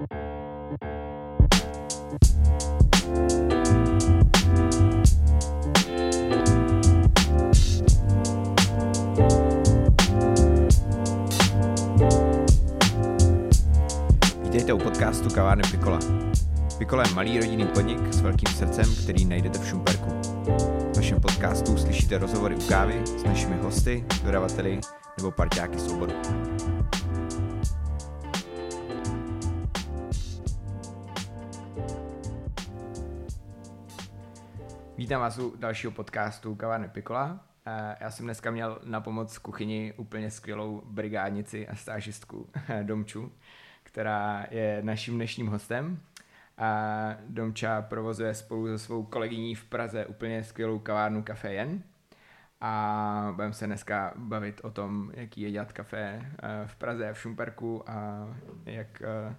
Vítejte u podcastu Kavárny Pikola. Pikola je malý rodinný podnik s velkým srdcem, který najdete v Šumperku. V našem podcastu slyšíte rozhovory u kávy s našimi hosty, dodavateli nebo parťáky z Vítám vás u dalšího podcastu Kavárny Pikola. Eh, Já jsem dneska měl na pomoc v kuchyni úplně skvělou brigádnici a stážistku Domču, která je naším dnešním hostem. A Domča provozuje spolu se svou kolegyní v Praze úplně skvělou kavárnu Café Jen. A budeme se dneska bavit o tom, jaký je dělat kafe eh, v Praze a v Šumperku a jak eh,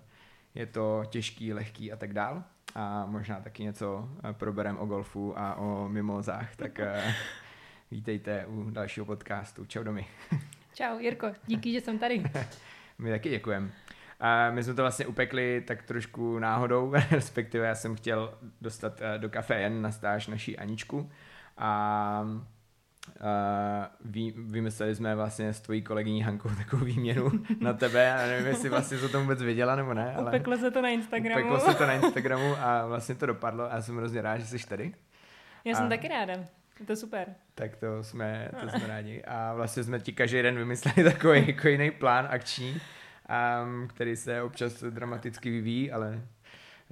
je to těžký, lehký a tak dál. A možná taky něco eh, proberem o golfu a o mimozách, tak eh, vítejte u dalšího podcastu. Čau Domi. Čau, Jirko, díky, že jsem tady. My taky děkujeme. A my jsme to vlastně upekli tak trošku náhodou, respektive já jsem chtěl dostat eh, do kafe jen na stáž naší Aničku a Uh, vy, vymysleli jsme vlastně s tvojí kolegyní Hankou takovou výměnu na tebe a nevím, jestli vlastně to tomu vůbec věděla nebo ne. Ale Upeklo se to na Instagramu. Upeklo se to na Instagramu a vlastně to dopadlo a já jsem hrozně rád, že jsi tady. Já jsem a- taky ráda. Je to super. Tak to jsme, to jsme rádi. A vlastně jsme ti každý den vymysleli takový jako jiný plán akční, um, který se občas dramaticky vyvíjí, ale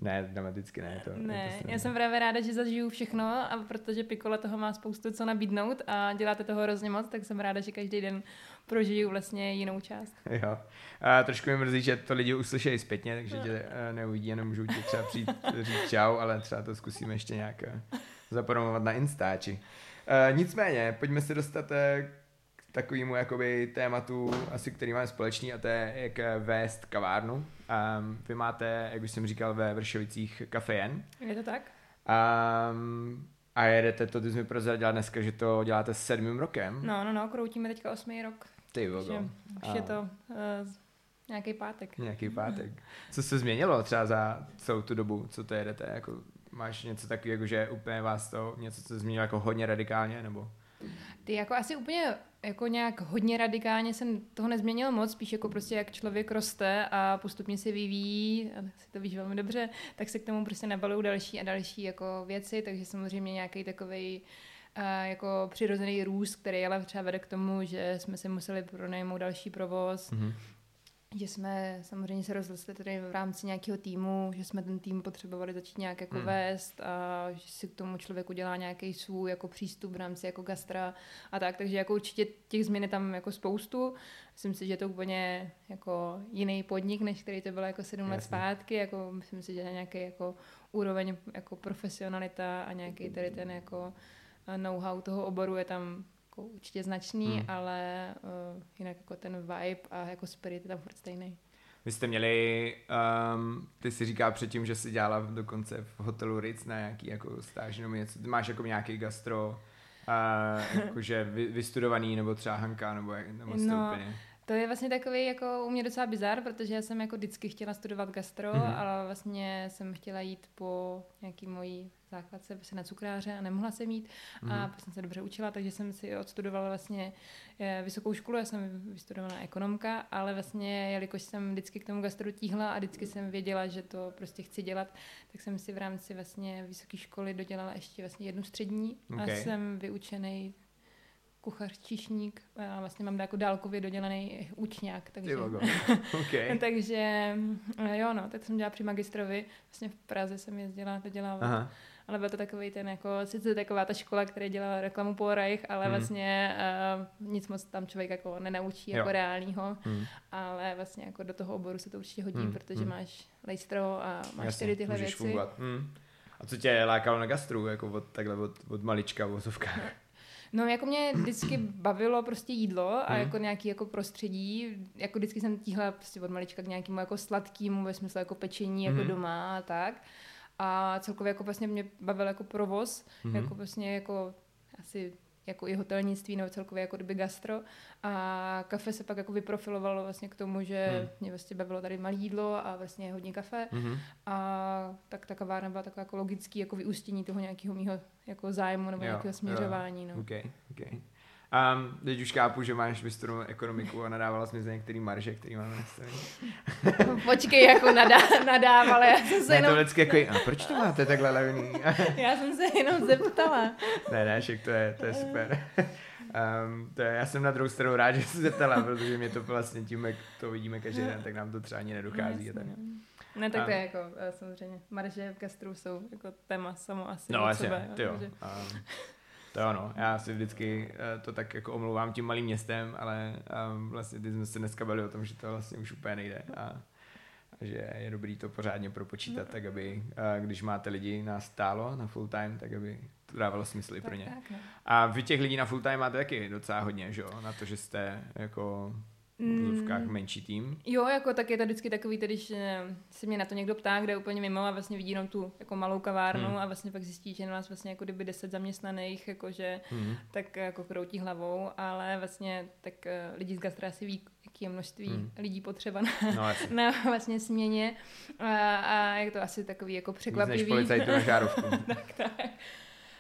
ne, dramaticky ne. To, Ne, to já jsem právě ráda, že zažiju všechno a protože Pikola toho má spoustu co nabídnout a děláte toho hrozně moc, tak jsem ráda, že každý den prožiju vlastně jinou část. Jo. A trošku mi mrzí, že to lidi uslyšejí zpětně, takže tě eh, neuvidí, nemůžu ti třeba přijít říct čau, ale třeba to zkusíme ještě nějak eh, zapromovat na Instači. Uh, nicméně, pojďme se dostat eh, k takovému jakoby tématu, asi který máme společný, a to je, jak vést kavárnu. Um, vy máte, jak už jsem říkal, ve Vršovicích kafejen. Je to tak? Um, a jedete to, ty jsi mi prozradila dneska, že to děláte s sedmým rokem. No, no, no, kroutíme teďka osmý rok. Ty vogo. už A- je to uh, nějaký pátek. Nějaký pátek. Co se změnilo třeba za celou tu dobu, co to jedete? Jako, máš něco takového, jako, že úplně vás to něco, co se změnilo jako hodně radikálně, nebo? Ty jako asi úplně jako nějak hodně radikálně jsem toho nezměnil moc, spíš jako prostě jak člověk roste a postupně se vyvíjí, a si to víš velmi dobře, tak se k tomu prostě nabalují další a další jako věci, takže samozřejmě nějaký takový jako přirozený růst, který ale třeba vede k tomu, že jsme si museli pronajmout další provoz, Mhm. Že jsme samozřejmě se rozrostli tady v rámci nějakého týmu, že jsme ten tým potřebovali začít nějak jako Hmm. vést a že si k tomu člověk udělá nějaký svůj jako přístup v rámci jako gastra a tak, takže jako určitě těch změn je tam jako spoustu. Myslím si, že je to úplně jako jiný podnik, než který to bylo jako sedm let zpátky, jako myslím si, že nějaký jako úroveň jako profesionalita a nějaký tady ten jako eh, know-how toho oboru je tam jako určitě značný, Hmm. ale uh, jinak jako ten vibe a jako spirit je tam furt stejný. Vy jste měli, um, ty si říká předtím, že jsi dělala dokonce v hotelu Ritz na nějaký jako stáž nebo něco. Ty máš jako nějaký gastro, uh, jakože vy, vystudovaný, nebo třeba Hanka, nebo, jak- nebo No, úplně... To je vlastně takový jako u mě docela bizar, protože já jsem jako vždycky chtěla studovat gastro, Mhm. mm-hmm. ale vlastně jsem chtěla jít po nějaký mojí základce prostě na cukráře a nemohla jsem jít Mhm. a pak jsem se dobře učila, takže jsem si odstudovala vlastně eh, vysokou školu, já jsem vystudovala ekonomka, ale vlastně jelikož jsem vždycky k tomu gastru tíhla a vždycky jsem věděla, že to prostě chci dělat, tak jsem si v rámci vlastně vysoké školy dodělala ještě vlastně jednu střední Ok. a jsem vyučený kuchař, číšník a vlastně mám jako dálkově dodělaný učňák, takže... okay. takže eh, jo, no, tak jsem dělala při magistrovi, vlastně v Praze jsem jezdila to dělávat, Aha. ale byl to takový ten jako, sice taková ta škola, která dělala reklamu po Reich, ale Hmm. vlastně uh, nic moc tam člověk jako nenaučí Jo. jako reálního, Hmm. ale vlastně jako do toho oboru se to určitě hodí, Hmm, protože hmm. máš lejstro a máš Jasně, tady tyhle věci. Fungovat. Hmm. A co tě lákalo na gastru, jako od, takhle od, od malička v vozovkách? No jako mě vždycky bavilo prostě jídlo a Hmm. jako nějaký jako prostředí, jako vždycky jsem tíhla prostě od malička k nějakému jako sladkému ve smyslu jako pečení jako Mhm. doma a tak. A celkově jako vlastně mě bavil jako provoz, Mhm. jako vlastně jako asi jako i hotelnictví nebo celkově jako kdyby gastro a kafe se pak jako vyprofilovalo vlastně k tomu, že hmm. mě vlastně bavilo tady malé jídlo a vlastně hodně kafe hmm. a tak ta kavárna byla taková jako logický jako vyústění toho nějakého mého jako zájmu nebo jo, nějakého směřování. Jo. No. Okay, okay. Um, teď už chápu, že máš vystudovanou ekonomiku a nadávala jsi mi za některý marže, který máme nastavený. Počkej, jako nadá, nadávala, já jsem se ne, jenom... to vždycky jako, a proč to máte takhle levný? já jsem se jenom zeptala. ne, ne, však to je, to je super. Um, to je, já jsem na druhou stranu rád, že se zeptala, protože mě to vlastně tím, jak to vidíme každý den, tak nám to třeba ani nedochází. No, tak. No. Ne, tak to je jako eh, samozřejmě, marže v gastru jsou jako téma samo asi. No, asi, jo. jo. Um, to ano, já si vždycky uh, to tak jako omlouvám tím malým městem, ale um, vlastně ty jsme se dneska bavili o tom, že to vlastně už úplně nejde a, a že je dobrý to pořádně propočítat, no. tak aby, uh, když máte lidi na stálo, na full time, tak aby to dávalo smysl i pro ně. Tak, no. A vy těch lidí na full time máte taky docela hodně, že jo? Na to, že jste jako v mm. menší tým. Jo, jako tak je to vždycky takový, když eh, se mě na to někdo ptá, kde je úplně mimo a vlastně vidí jenom tu jako malou kavárnu hmm. a vlastně pak zjistí, že na nás vlastně jako kdyby deset zaměstnaných, jakože hmm. tak jako kroutí hlavou, ale vlastně tak uh, lidi z gastra si ví, jaký je množství hmm. lidí potřeba na, no, na vlastně směně a, a je to asi takový jako překvapivý. Víc než policajtu na žárovku. tak, tak.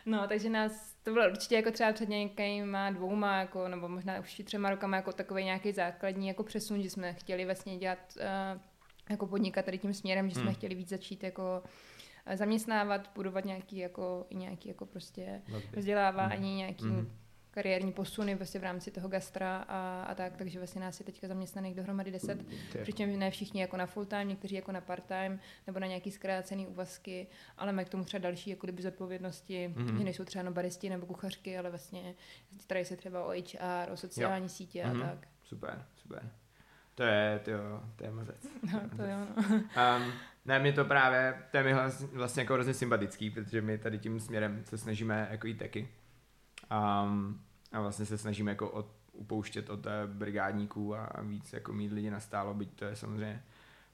No, takže nás to bylo určitě jako třeba před nějakýma dvouma, jako, nebo možná už třema rokama jako takový nějaký základní jako přesun, že jsme chtěli vlastně dělat uh, jako podnikat tady tím směrem, že jsme hmm. chtěli víc začít jako eh, zaměstnávat, budovat nějaký jako, nějaký jako prostě vzdělávání, hmm. nějaký hmm kariérní posuny vlastně v rámci toho gastra a, a tak, takže vlastně nás je teďka zaměstnaných dohromady 10, přičemž ne všichni jako na full time, někteří jako na part time nebo na nějaký zkrácený úvazky, ale mají k tomu třeba další jako kdyby zodpovědnosti, mm-hmm. že nejsou třeba no baristi nebo kuchařky, ale vlastně starají se třeba o HR, o sociální jo. sítě a mm-hmm. tak. Super, super. To je, to, jo, to je mazec. No, to jo, no. Um, ne, mě to právě, to je mi vlastně jako hrozně sympatický, protože my tady tím směrem se snažíme jako jít taky. Um, a vlastně se snažíme jako od, upouštět od brigádníků a, a víc jako mít lidi na stálo, byť to je samozřejmě,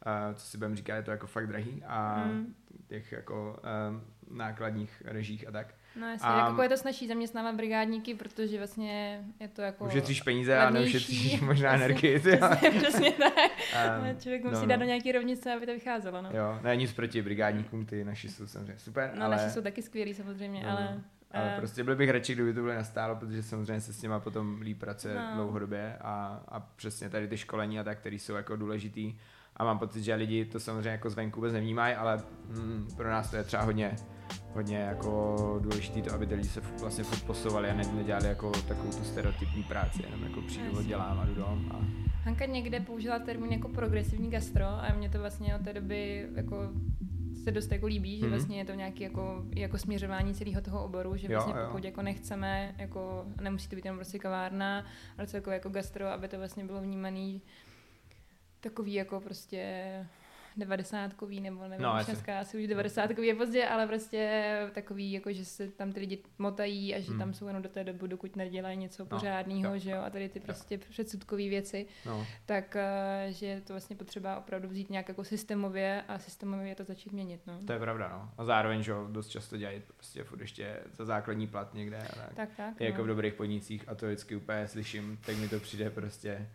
uh, co si budeme říkat, je to jako fakt drahý a mm. těch jako uh, nákladních režích a tak. No jasně, a, jako je to snaží zaměstnávat brigádníky, protože vlastně je to jako Ušetříš peníze a neušetříš možná energii. Přesně, přesně tak. Um, člověk musí no, dát no. do nějaké rovnice, aby to vycházelo. No. Jo, ne nic proti brigádníkům, ty naši jsou samozřejmě super. No ale... naši jsou taky skvělí samozřejmě, no, ale ale uh, prostě byl bych radši, kdyby to bylo nastálo, protože samozřejmě se s těma potom líp pracuje no. dlouhodobě a, a přesně tady ty školení a tak, které jsou jako důležitý. A mám pocit, že lidi to samozřejmě jako zvenku vůbec nevnímají, ale mm, pro nás to je třeba hodně, hodně jako důležité to, aby ty lidi se vlastně furt posouvali a nedělali jako takovou tu stereotypní práci, jenom jako přijdu, dělám a jdu dom. A... Hanka někde použila termín jako progresivní gastro a mě to vlastně od té doby jako se dost jako líbí, že mm-hmm. vlastně je to nějaký jako, jako směřování celého toho oboru, že vlastně jo, pokud jo. jako nechceme, jako nemusí to být jenom prostě kavárna, ale celkově jako gastro, aby to vlastně bylo vnímaný takový jako prostě devadesátkový, nebo nevím, no, dneska asi už devadesátkový je pozdě, ale prostě takový, jako že se tam ty lidi motají a že hmm. tam jsou jenom do té doby, dokud nedělají něco no, pořádného, že jo, a tady ty prostě předsudkové věci, no. tak uh, že je to vlastně potřeba opravdu vzít nějak jako systémově a systémově to začít měnit, no. To je pravda, no. A zároveň, že jo, dost často dělají prostě furt ještě za základní plat někde. Tak. tak, tak jako no. v dobrých podnicích a to vždycky úplně slyším, tak mi to přijde prostě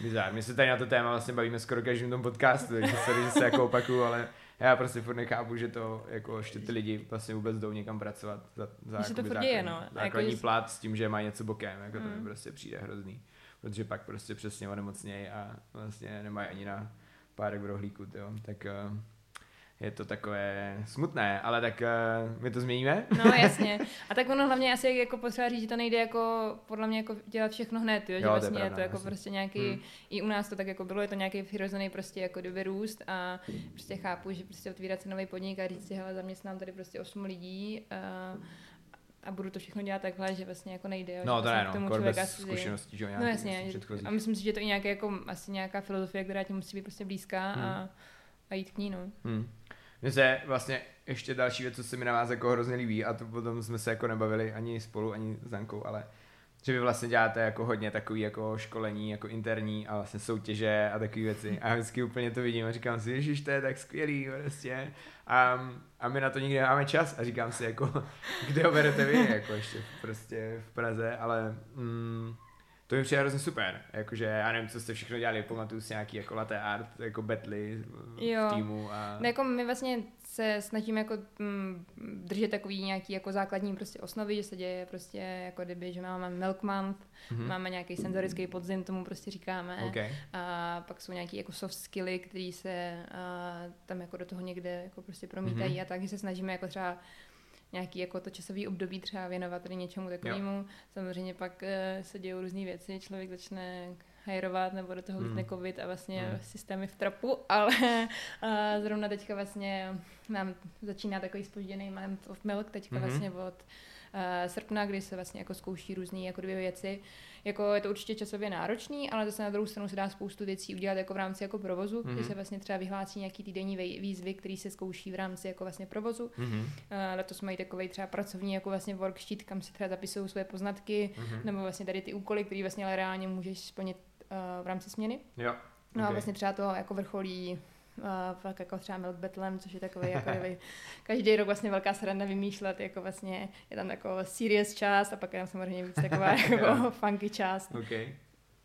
bizár. My se tady na to téma vlastně bavíme skoro každým tom podcastu, takže se, že se jako opakuju, ale já prostě furt nechápu, že to jako ještě ty lidi vlastně vůbec jdou někam pracovat za, za to základní, děje, no. základní jako plat s tím, že mají něco bokem, jako mm. to mi mm. prostě přijde hrozný. Protože pak prostě přesně onemocnějí a vlastně nemají ani na párek v rohlíku, tyjo. tak uh, je to takové smutné, ale tak uh, my to změníme. No jasně. A tak ono hlavně asi jako potřeba říct, že to nejde jako podle mě jako dělat všechno hned, jo? že jo, vlastně to je, pravda, je to jako prostě nějaký, hmm. i u nás to tak jako bylo, je to nějaký přirozený prostě jako doby růst a prostě chápu, že prostě otvírat se nový podnik a říct si, hele, zaměstnám tady prostě 8 lidí uh, a budu to všechno dělat takhle, že vlastně jako nejde. Jo, no to ne, no, tomu bez asi, zkušeností, že jo, No jasně, a myslím si, že to i nějaké jako, asi nějaká filozofie, která ti musí být prostě blízká hmm. a, a jít k ní, no. Hmm. Mně se vlastně ještě další věc, co se mi na vás jako hrozně líbí, a to potom jsme se jako nebavili ani spolu, ani s Zankou, ale že vy vlastně děláte jako hodně takový jako školení, jako interní a vlastně soutěže a takové věci. A vždycky úplně to vidím a říkám si, že to je tak skvělý vlastně. A, a my na to nikdy nemáme čas a říkám si jako, kde ho berete vy, jako ještě prostě v Praze, ale mm, to mi přijde hrozně super, jakože já nevím, co jste všechno dělali, pamatuju si nějaký jako latte art, jako betly v týmu. A... No, jako my vlastně se snažíme jako mm, držet takový nějaký jako základní prostě osnovy, že se děje prostě jako kdyby, že máme milk month, mm-hmm. máme nějaký senzorický podzim, tomu prostě říkáme. Okay. A pak jsou nějaký jako soft skilly, které se a, tam jako do toho někde jako prostě promítají mm-hmm. a tak, že se snažíme jako třeba nějaký jako to časový období třeba věnovat tady něčemu takovému. Samozřejmě pak uh, se dějou různé věci, člověk začne hajrovat nebo do toho mm. covid a vlastně mm. systémy v trapu, ale uh, zrovna teďka vlastně nám začíná takový spožděný month of milk teďka mm-hmm. vlastně od srpna, kdy se vlastně jako zkouší různé jako dvě věci. Jako je to určitě časově náročný, ale zase na druhou stranu se dá spoustu věcí udělat jako v rámci jako provozu, mm-hmm. kdy se vlastně třeba vyhlásí nějaký týdenní výzvy, který se zkouší v rámci jako vlastně provozu. Mm-hmm. Letos mají takový třeba pracovní jako vlastně worksheet, kam si třeba zapisují své poznatky, mm-hmm. nebo vlastně tady ty úkoly, které vlastně ale reálně můžeš splnit uh, v rámci směny. Jo. No okay. a vlastně třeba to jako vrcholí fakt jako třeba Milk Betlem, což je takový jako kdyby, každý rok vlastně velká sranda vymýšlet, jako vlastně je tam jako serious část a pak je tam samozřejmě víc taková jako funky část. Okay.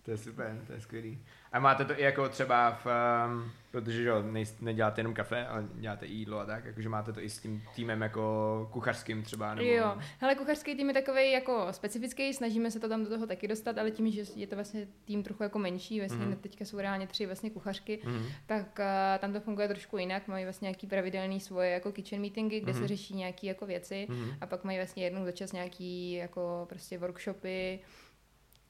To je super, to je skvělý. A máte to i jako třeba v, um, protože jo, nej, neděláte jenom kafe, ale děláte i jídlo a tak, jakože máte to i s tím týmem jako kuchařským třeba? Nebo... Jo, hele, kuchařský tým je takový jako specifický, snažíme se to tam do toho taky dostat, ale tím, že je to vlastně tým trochu jako menší, vlastně mm. teďka jsou reálně tři vlastně kuchařky, mm. tak uh, tam to funguje trošku jinak, mají vlastně nějaký pravidelný svoje jako kitchen meetingy, kde mm. se řeší nějaké jako věci mm. a pak mají vlastně jednou za čas nějaký jako prostě workshopy,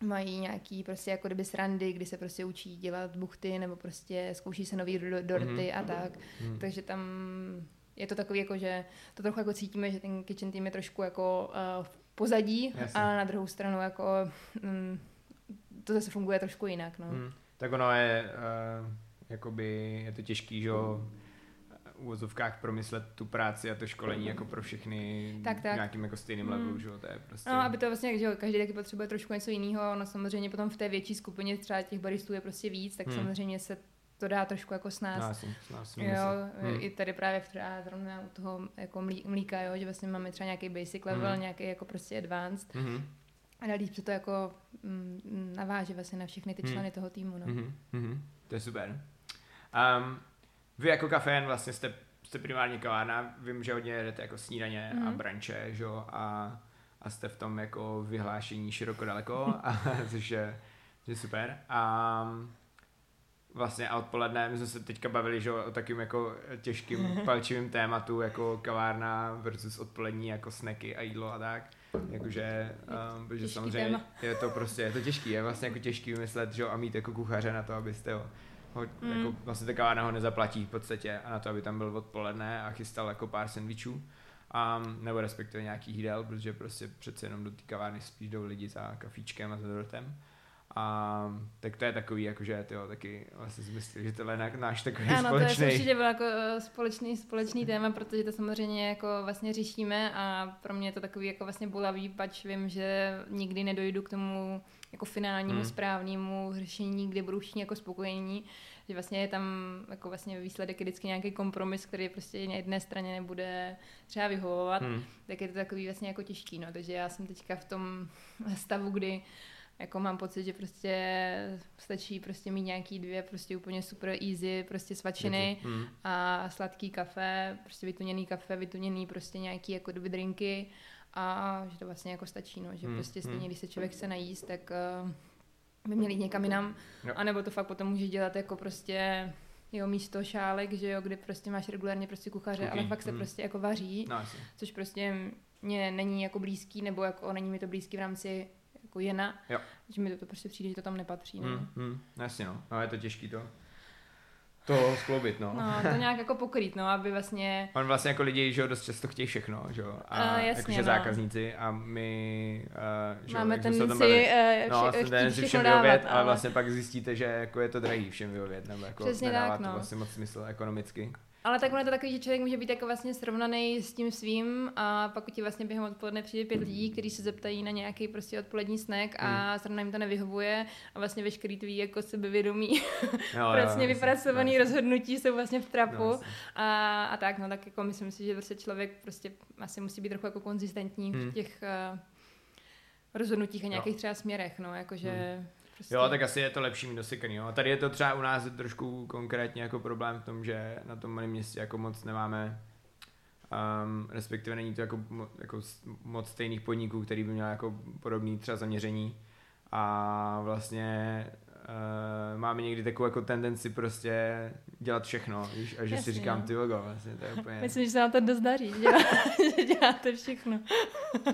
mají nějaký prostě jako kdyby srandy, kdy se prostě učí dělat buchty nebo prostě zkouší se nový dorty mm-hmm. a tak. Mm-hmm. Takže tam je to takový jako, že to trochu jako cítíme, že ten kitchen team je trošku jako uh, v pozadí Jasně. a na druhou stranu jako um, to zase funguje trošku jinak. No. Mm. Tak ono je uh, jakoby je to těžký, že úvozovkách promyslet tu práci a to školení jako pro všechny tak, tak. nějakým jako stejným mm. levelu, že to je prostě... No, aby to vlastně, že každý taky potřebuje trošku něco jiného, no samozřejmě potom v té větší skupině třeba těch baristů je prostě víc, tak mm. samozřejmě se to dá trošku jako s nás. Jo, hmm. i tady právě třeba zrovna u toho jako mlíka, jo, že vlastně máme třeba nějaký basic level, hmm. nějaký jako prostě advanced. Hmm. A dál se to jako mm, naváže vlastně na všechny ty hmm. členy hmm. toho týmu. No. Hmm. Hmm. To je super. Um, vy jako kafén vlastně jste, jste primárně kavárna, vím, že hodně jedete jako snídaně mm. a mhm. branče, že jo, a, a jste v tom jako vyhlášení široko daleko, a, což je, je super. A vlastně a odpoledne, my jsme se teďka bavili, že o takým jako těžkým palčivým tématu, jako kavárna versus odpolední jako snacky a jídlo a tak. Jakože, um, protože samozřejmě téma. je to prostě, je to těžký, je vlastně jako těžký vymyslet, že a mít jako kuchaře na to, abyste ho ho, mm. jako, vlastně ta kavárna ho nezaplatí v podstatě a na to, aby tam byl odpoledne a chystal jako pár sendvičů. Um, nebo respektive nějaký jídel, protože prostě přece jenom do té kavárny spíš jdou lidi za kafíčkem a za dortem. A tak to je takový, jakože ty taky vlastně si myslím, že tohle je náš takový ano, společný. to je určitě byl jako eh, společný, společný téma, protože to samozřejmě jako vlastně řešíme a pro mě je to takový jako vlastně bolavý, pač vím, že nikdy nedojdu k tomu jako finálnímu hmm. správnému řešení, kde budou všichni jako spokojení, že vlastně je tam jako vlastně výsledek je vždycky nějaký kompromis, který prostě na jedné straně nebude třeba vyhovovat, hmm. tak je to takový vlastně jako těžký, no, takže já jsem teďka v tom stavu, kdy jako mám pocit, že prostě stačí prostě mít nějaký dvě prostě úplně super easy prostě svačiny hmm. a sladký kafe, prostě vytuněný kafe, vytuněný prostě nějaký jako drinky a že to vlastně jako stačí, no, že hmm. prostě stejně, hmm. když se člověk chce najíst, tak uh, by měl jít někam jinam, jo. anebo to fakt potom může dělat jako prostě jo, místo šálek, že jo, kde prostě máš regulárně prostě kuchaře, okay. ale fakt se hmm. prostě jako vaří, no, což prostě mě není jako blízký, nebo jako není mi to blízký v rámci jako jena, jo. že mi to, to prostě přijde, že to tam nepatří. Ne? Mm, mm, jasně no, no je to těžký to to skloubit, no. No, to nějak jako pokrýt, no, aby vlastně... On vlastně jako lidi, že jo, dost často chtějí všechno, že jo. A uh, jasně, jakože no. zákazníci a my, uh, že Máme ten si, uh, no, si všem vyhovět, ale... vlastně pak zjistíte, že jako je to drahý všem vyhovět, nebo jako Přesně nedávat tak, no. to vlastně moc smysl ekonomicky. Ale tak ono je to takový, že člověk může být jako vlastně srovnaný s tím svým a pak ti vlastně během odpoledne přijde pět lidí, kteří se zeptají na nějaký prostě odpolední snack a mm. zrovna jim to nevyhovuje a vlastně veškerý tvý jako sebevědomí jo, vlastně vypracovaný jo, rozhodnutí jsou vlastně v trapu jo, a, a, tak, no tak jako myslím si, že prostě člověk prostě asi musí být trochu jako konzistentní mm. v těch uh, rozhodnutích a nějakých jo. třeba směrech, no, jakože mm Prostě... Jo, tak asi je to lepší mít dosykaný. Jo. A tady je to třeba u nás trošku konkrétně jako problém v tom, že na tom malém městě jako moc nemáme um, respektive není to jako, jako moc stejných podniků, který by měl jako podobný třeba zaměření a vlastně uh, máme někdy takovou jako tendenci prostě dělat všechno, víš, a že Jasně, si říkám no. ty logo, vlastně to je úplně... Myslím, že se nám to dost daří, že děláte všechno. uh,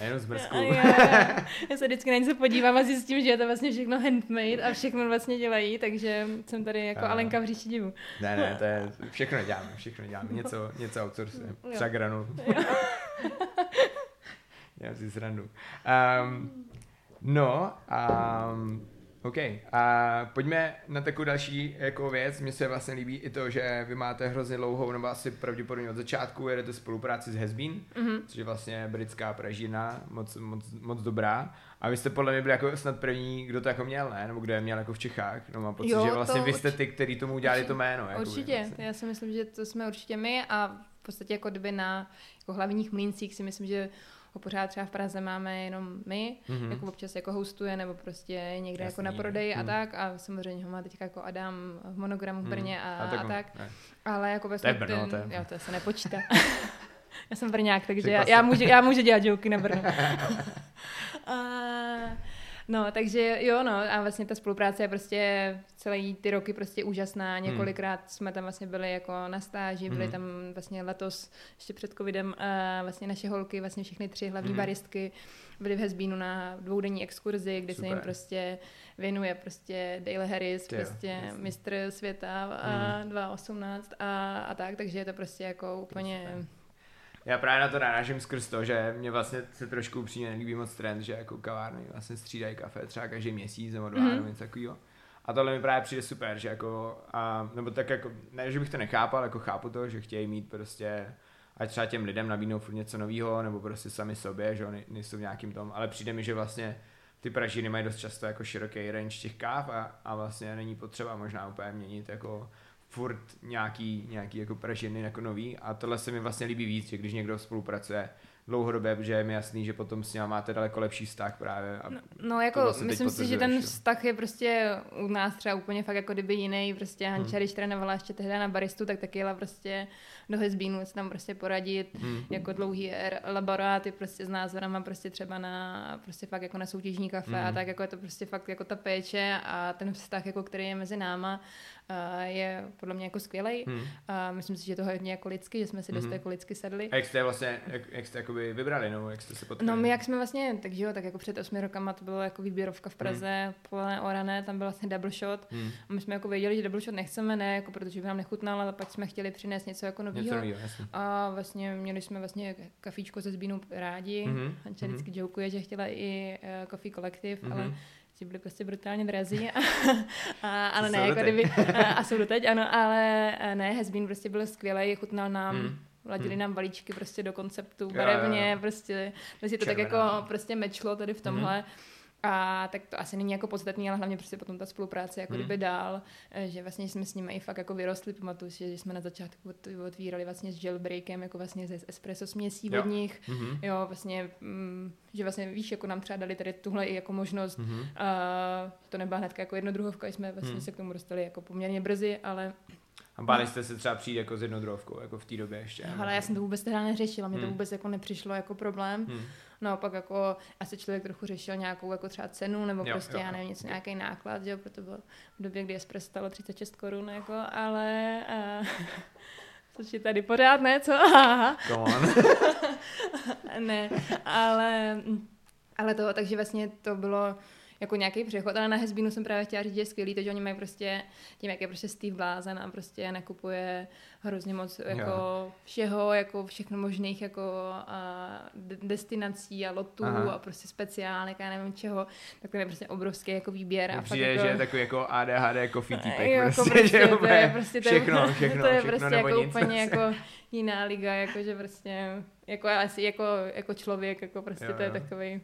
jenom z mrzku. já, já se vždycky na něco podívám a zjistím, že je to vlastně všechno handmade a všechno vlastně dělají, takže jsem tady jako uh, Alenka v říši divu. Ne, ne, to je, všechno děláme, všechno děláme, něco, něco outsourcujeme, třeba granul. já si srandu. Um, no, um, OK. A pojďme na takovou další jako věc. Mně se vlastně líbí i to, že vy máte hrozně dlouhou, nebo asi pravděpodobně od začátku jedete spolupráci s Hezbín, mm-hmm. což je vlastně britská pražina, moc, moc, moc dobrá. A vy jste podle mě byli jako snad první, kdo to jako měl, ne? Nebo kdo je měl jako v Čechách. No mám pocit, jo, že vlastně vy jste ty, který tomu udělali to jméno. Jako určitě, vlastně. já si myslím, že to jsme určitě my a v podstatě jako kdyby na jako hlavních mlíncích si myslím, že ho pořád třeba v Praze máme jenom my, mm-hmm. jako občas jako hostuje nebo prostě někde Jasný, jako na prodej mm. a mhm. tak a samozřejmě ho má teď jako Adam v monogramu v mhm. Brně mm. a, a, tak, a tak. Ale jako ve Brno, to je... Jo, to se nepočítá. já jsem Brňák, takže já, já, můžu, já můžu dělat joky na Brno. a, No, takže jo, no a vlastně ta spolupráce je prostě celé ty roky prostě úžasná. Hmm. Několikrát hmm. jsme tam vlastně byli jako na stáži, byli hmm. tam vlastně letos ještě před covidem a vlastně naše holky, vlastně všechny tři hlavní hmm. baristky byly v Hezbínu na dvoudenní exkurzi, kde Super. se jim prostě věnuje prostě Dale Harris, Tě, prostě jasný. mistr světa a hmm. 2018 a, a tak, takže je to prostě jako úplně... Super já právě na to narážím skrz to, že mě vlastně se trošku upřímně nelíbí moc trend, že jako kavárny vlastně střídají kafe třeba každý měsíc nebo dva mm-hmm. nebo něco takového. A tohle mi právě přijde super, že jako, a, nebo tak jako, ne, že bych to nechápal, jako chápu to, že chtějí mít prostě, ať třeba těm lidem nabídnou furt něco nového, nebo prostě sami sobě, že oni nejsou v nějakým tom, ale přijde mi, že vlastně ty pražiny mají dost často jako široký range těch káv a, a vlastně není potřeba možná úplně měnit jako furt nějaký, nějaký jako pražiny jako nový a tohle se mi vlastně líbí víc, že když někdo spolupracuje dlouhodobě, protože je mi jasný, že potom s ním máte daleko lepší vztah právě. A no, no jako myslím si, že ten vztah je prostě u nás třeba úplně fakt jako kdyby jiný, prostě Hanča, hmm. když trénovala ještě tehdy na baristu, tak taky jela prostě do Hezbínu se tam prostě poradit, hmm. jako dlouhý laboráty prostě s názorama prostě třeba na prostě fakt jako na soutěžní kafe hmm. a tak jako je to prostě fakt jako ta péče a ten vztah jako který je mezi náma je podle mě jako skvělý. Hmm. A myslím si, že to hodně jako lidsky, že jsme si dost hmm. jako lidsky sedli. A jak jste vlastně, jak, jak jste jakoby vybrali, no, jak jste se potkali? No my jak jsme vlastně, takže jo, tak jako před osmi rokama to bylo jako výběrovka v Praze, hmm. polené orané, tam byl vlastně double shot. Hmm. A my jsme jako věděli, že double shot nechceme, ne, jako protože by nám nechutnal, ale pak jsme chtěli přinést něco jako nového. A vlastně měli jsme vlastně kafíčko ze zbínu rádi. Hmm. Hanča hmm. vždycky jokuje, že chtěla i uh, Coffee Collective, hmm. ale ti byli prostě brutálně drazí. A, a, ale ne, jako kdyby, a, a jsou doteď, ano, ale ne, Hezbín prostě byl skvělý, chutnal nám, hmm. Ladili hmm. nám balíčky prostě do konceptu, barevně, prostě, prostě to Červená. tak jako prostě mečlo tady v tomhle. Hmm. A tak to asi není jako podstatný, ale hlavně prostě potom ta spolupráce jako hmm. kdyby dál, eh, že vlastně jsme s nimi i fakt jako vyrostli, pamatuju si, že jsme na začátku otvírali vlastně s jailbreakem, jako vlastně ze espresso směsí jo. od nich, mm-hmm. jo, vlastně, mm, že vlastně víš, jako nám třeba dali tady tuhle i jako možnost, mm-hmm. a to nebyla hnedka jako jednodruhovka, jsme vlastně mm. se k tomu dostali jako poměrně brzy, ale a báli jste se třeba přijít jako s jednodruhovkou, jako v té době ještě? Ale já jsem to vůbec teda neřešila, mě hmm. to vůbec jako nepřišlo jako problém. Hmm. Naopak jako asi člověk trochu řešil nějakou jako třeba cenu nebo jo, prostě jo, já nevím, něco, nějaký náklad, že proto bylo v době, kdy espresso stalo 36 korun, jako, ale uh, což je tady pořád, ne, co? Come on. ne, ale, ale to, takže vlastně to bylo jako nějaký přechod, ale na Hezbínu jsem právě chtěla říct, že je skvělý to, že oni mají prostě, tím jak je prostě Steve blázen a prostě nakupuje hrozně moc jako jo. všeho, jako všechno možných jako a destinací a lotů Aha. a prostě speciálek a nevím čeho, tak to je prostě obrovský jako výběr. a fakt jako... že je takový jako ADHD coffee týpek, jo, prostě, jako prostě, že to je prostě všechno, všechno, to je všechno prostě jako nic, úplně jako jiná liga, jako že prostě jako asi jako, jako člověk, jako prostě jo, to je jo. takový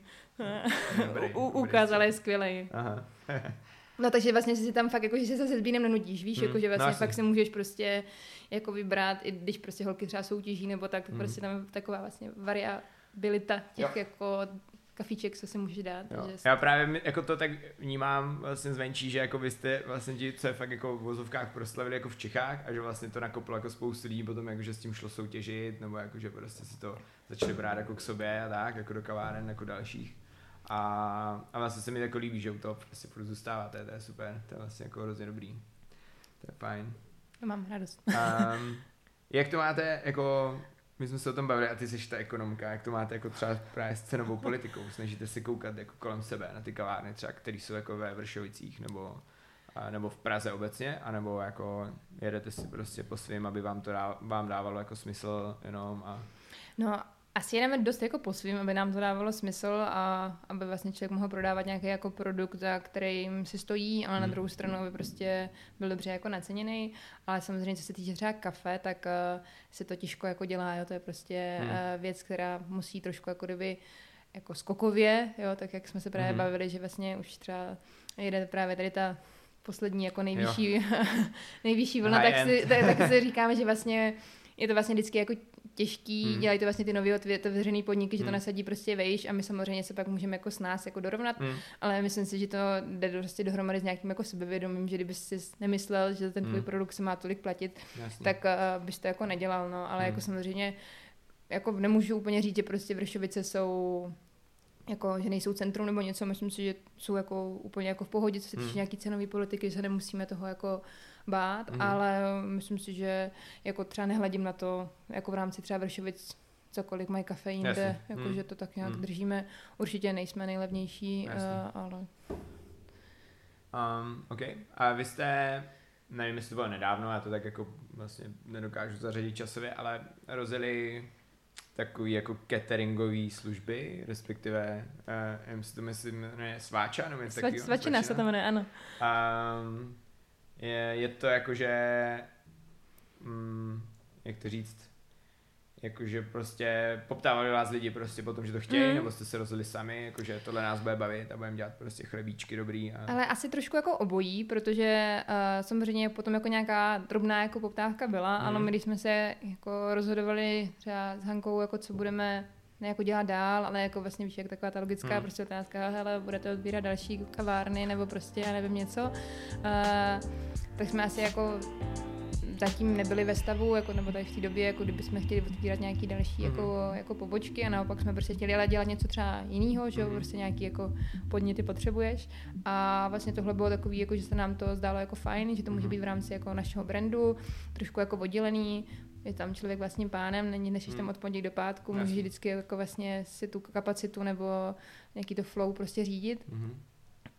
úkaz, ale je skvělý. Aha. No takže vlastně si tam fakt, jako, že se se Zbínem nenudíš, víš, hmm, jako, že vlastně no, fakt si můžeš prostě jako vybrat, i když prostě holky třeba soutěží nebo tak, tak hmm. prostě tam je taková vlastně variabilita těch jo. jako kafíček, co si můžeš dát. Jo. Já právě jako to tak vnímám vlastně zvenčí, že jako vy jste vlastně ti, co je fakt jako v vozovkách proslavili jako v Čechách a že vlastně to nakoplo jako spoustu lidí potom jako, že s tím šlo soutěžit nebo jako, že prostě si to začali brát jako k sobě a tak, jako do kaváren, jako dalších. A, a vlastně se mi jako líbí, že u toho prostě furt zůstáváte, to je super, to je vlastně jako hrozně dobrý. To je fajn. Mám radost. Um, jak to máte, jako, my jsme se o tom bavili a ty jsi ta ekonomka, jak to máte jako třeba právě s cenovou politikou, snažíte se koukat jako kolem sebe na ty kavárny třeba, které jsou jako ve Vršovicích nebo, a, nebo v Praze obecně, anebo jako jedete si prostě po svým, aby vám to dá, vám dávalo jako smysl jenom a... No asi jedeme dost jako po svým, aby nám to dávalo smysl a aby vlastně člověk mohl prodávat nějaký jako produkt, za kterým si stojí, ale hmm. na druhou stranu aby prostě byl dobře jako naceněný. Ale samozřejmě, co se týče třeba kafe, tak uh, se to těžko jako dělá, jo? to je prostě hmm. uh, věc, která musí trošku jako kdyby jako skokově, jo, tak jak jsme se právě hmm. bavili, že vlastně už třeba jede právě tady ta poslední jako nejvyšší, nejvyšší vlna, tak si, tak, tak si říkáme, že vlastně je to vlastně vždycky jako těžký, hmm. dělají to vlastně ty nově otevřený podniky, že to hmm. nasadí prostě vejš a my samozřejmě se pak můžeme jako s nás jako dorovnat, hmm. ale myslím si, že to jde prostě dohromady s nějakým jako sebevědomím, že kdyby si nemyslel, že ten tvůj hmm. produkt se má tolik platit, Jasně. tak uh, bys to jako nedělal, no, ale jako hmm. jako samozřejmě jako nemůžu úplně říct, že prostě Vršovice jsou jako, že nejsou centrum nebo něco, myslím si, že jsou jako úplně jako v pohodě, co se týče hmm. nějaký cenový politiky, že se nemusíme toho jako bát, mm. ale myslím si, že jako třeba nehledím na to, jako v rámci třeba Vršovic, cokoliv mají kafe jinde, jako mm. že to tak nějak mm. držíme. Určitě nejsme nejlevnější, uh, ale... Um, OK. A vy jste, nevím, jestli to bylo nedávno, já to tak jako vlastně nedokážu zařadit časově, ale rozjeli takový jako cateringový služby, respektive, uh, já si to myslím, jmenuje Sváča, nebo něco Svač, Svačina se to jmenuje, ano. Um, je, je to jakože, mm, jak to říct, jakože prostě poptávali vás lidi prostě potom, že to chtějí, mm. nebo jste se rozhodli sami, jakože tohle nás bude bavit a budeme dělat prostě chlebíčky dobrý. A... Ale asi trošku jako obojí, protože uh, samozřejmě potom jako nějaká drobná jako poptávka byla, mm. ale my když jsme se jako rozhodovali třeba s Hankou, jako co budeme ne jako dělat dál, ale jako vlastně víš, jak taková ta logická hmm. prostě otázka, hele, budete odbírat další kavárny nebo prostě, já nevím, něco. Uh, tak jsme asi jako zatím nebyli ve stavu, jako, nebo tady v té době, jako kdyby jsme chtěli otvírat nějaké další mm. jako, jako pobočky a naopak jsme prostě chtěli ale dělat něco třeba jiného, že jo, mm. prostě nějaký jako podněty potřebuješ a vlastně tohle bylo takový, jako, že se nám to zdálo jako fajn, že to může mhm. být v rámci jako našeho brandu, trošku jako oddělený, je tam člověk vlastním pánem, není než tam od pondělí do pátku, může vždycky jako vlastně si tu kapacitu nebo nějaký to flow prostě řídit. Hmm.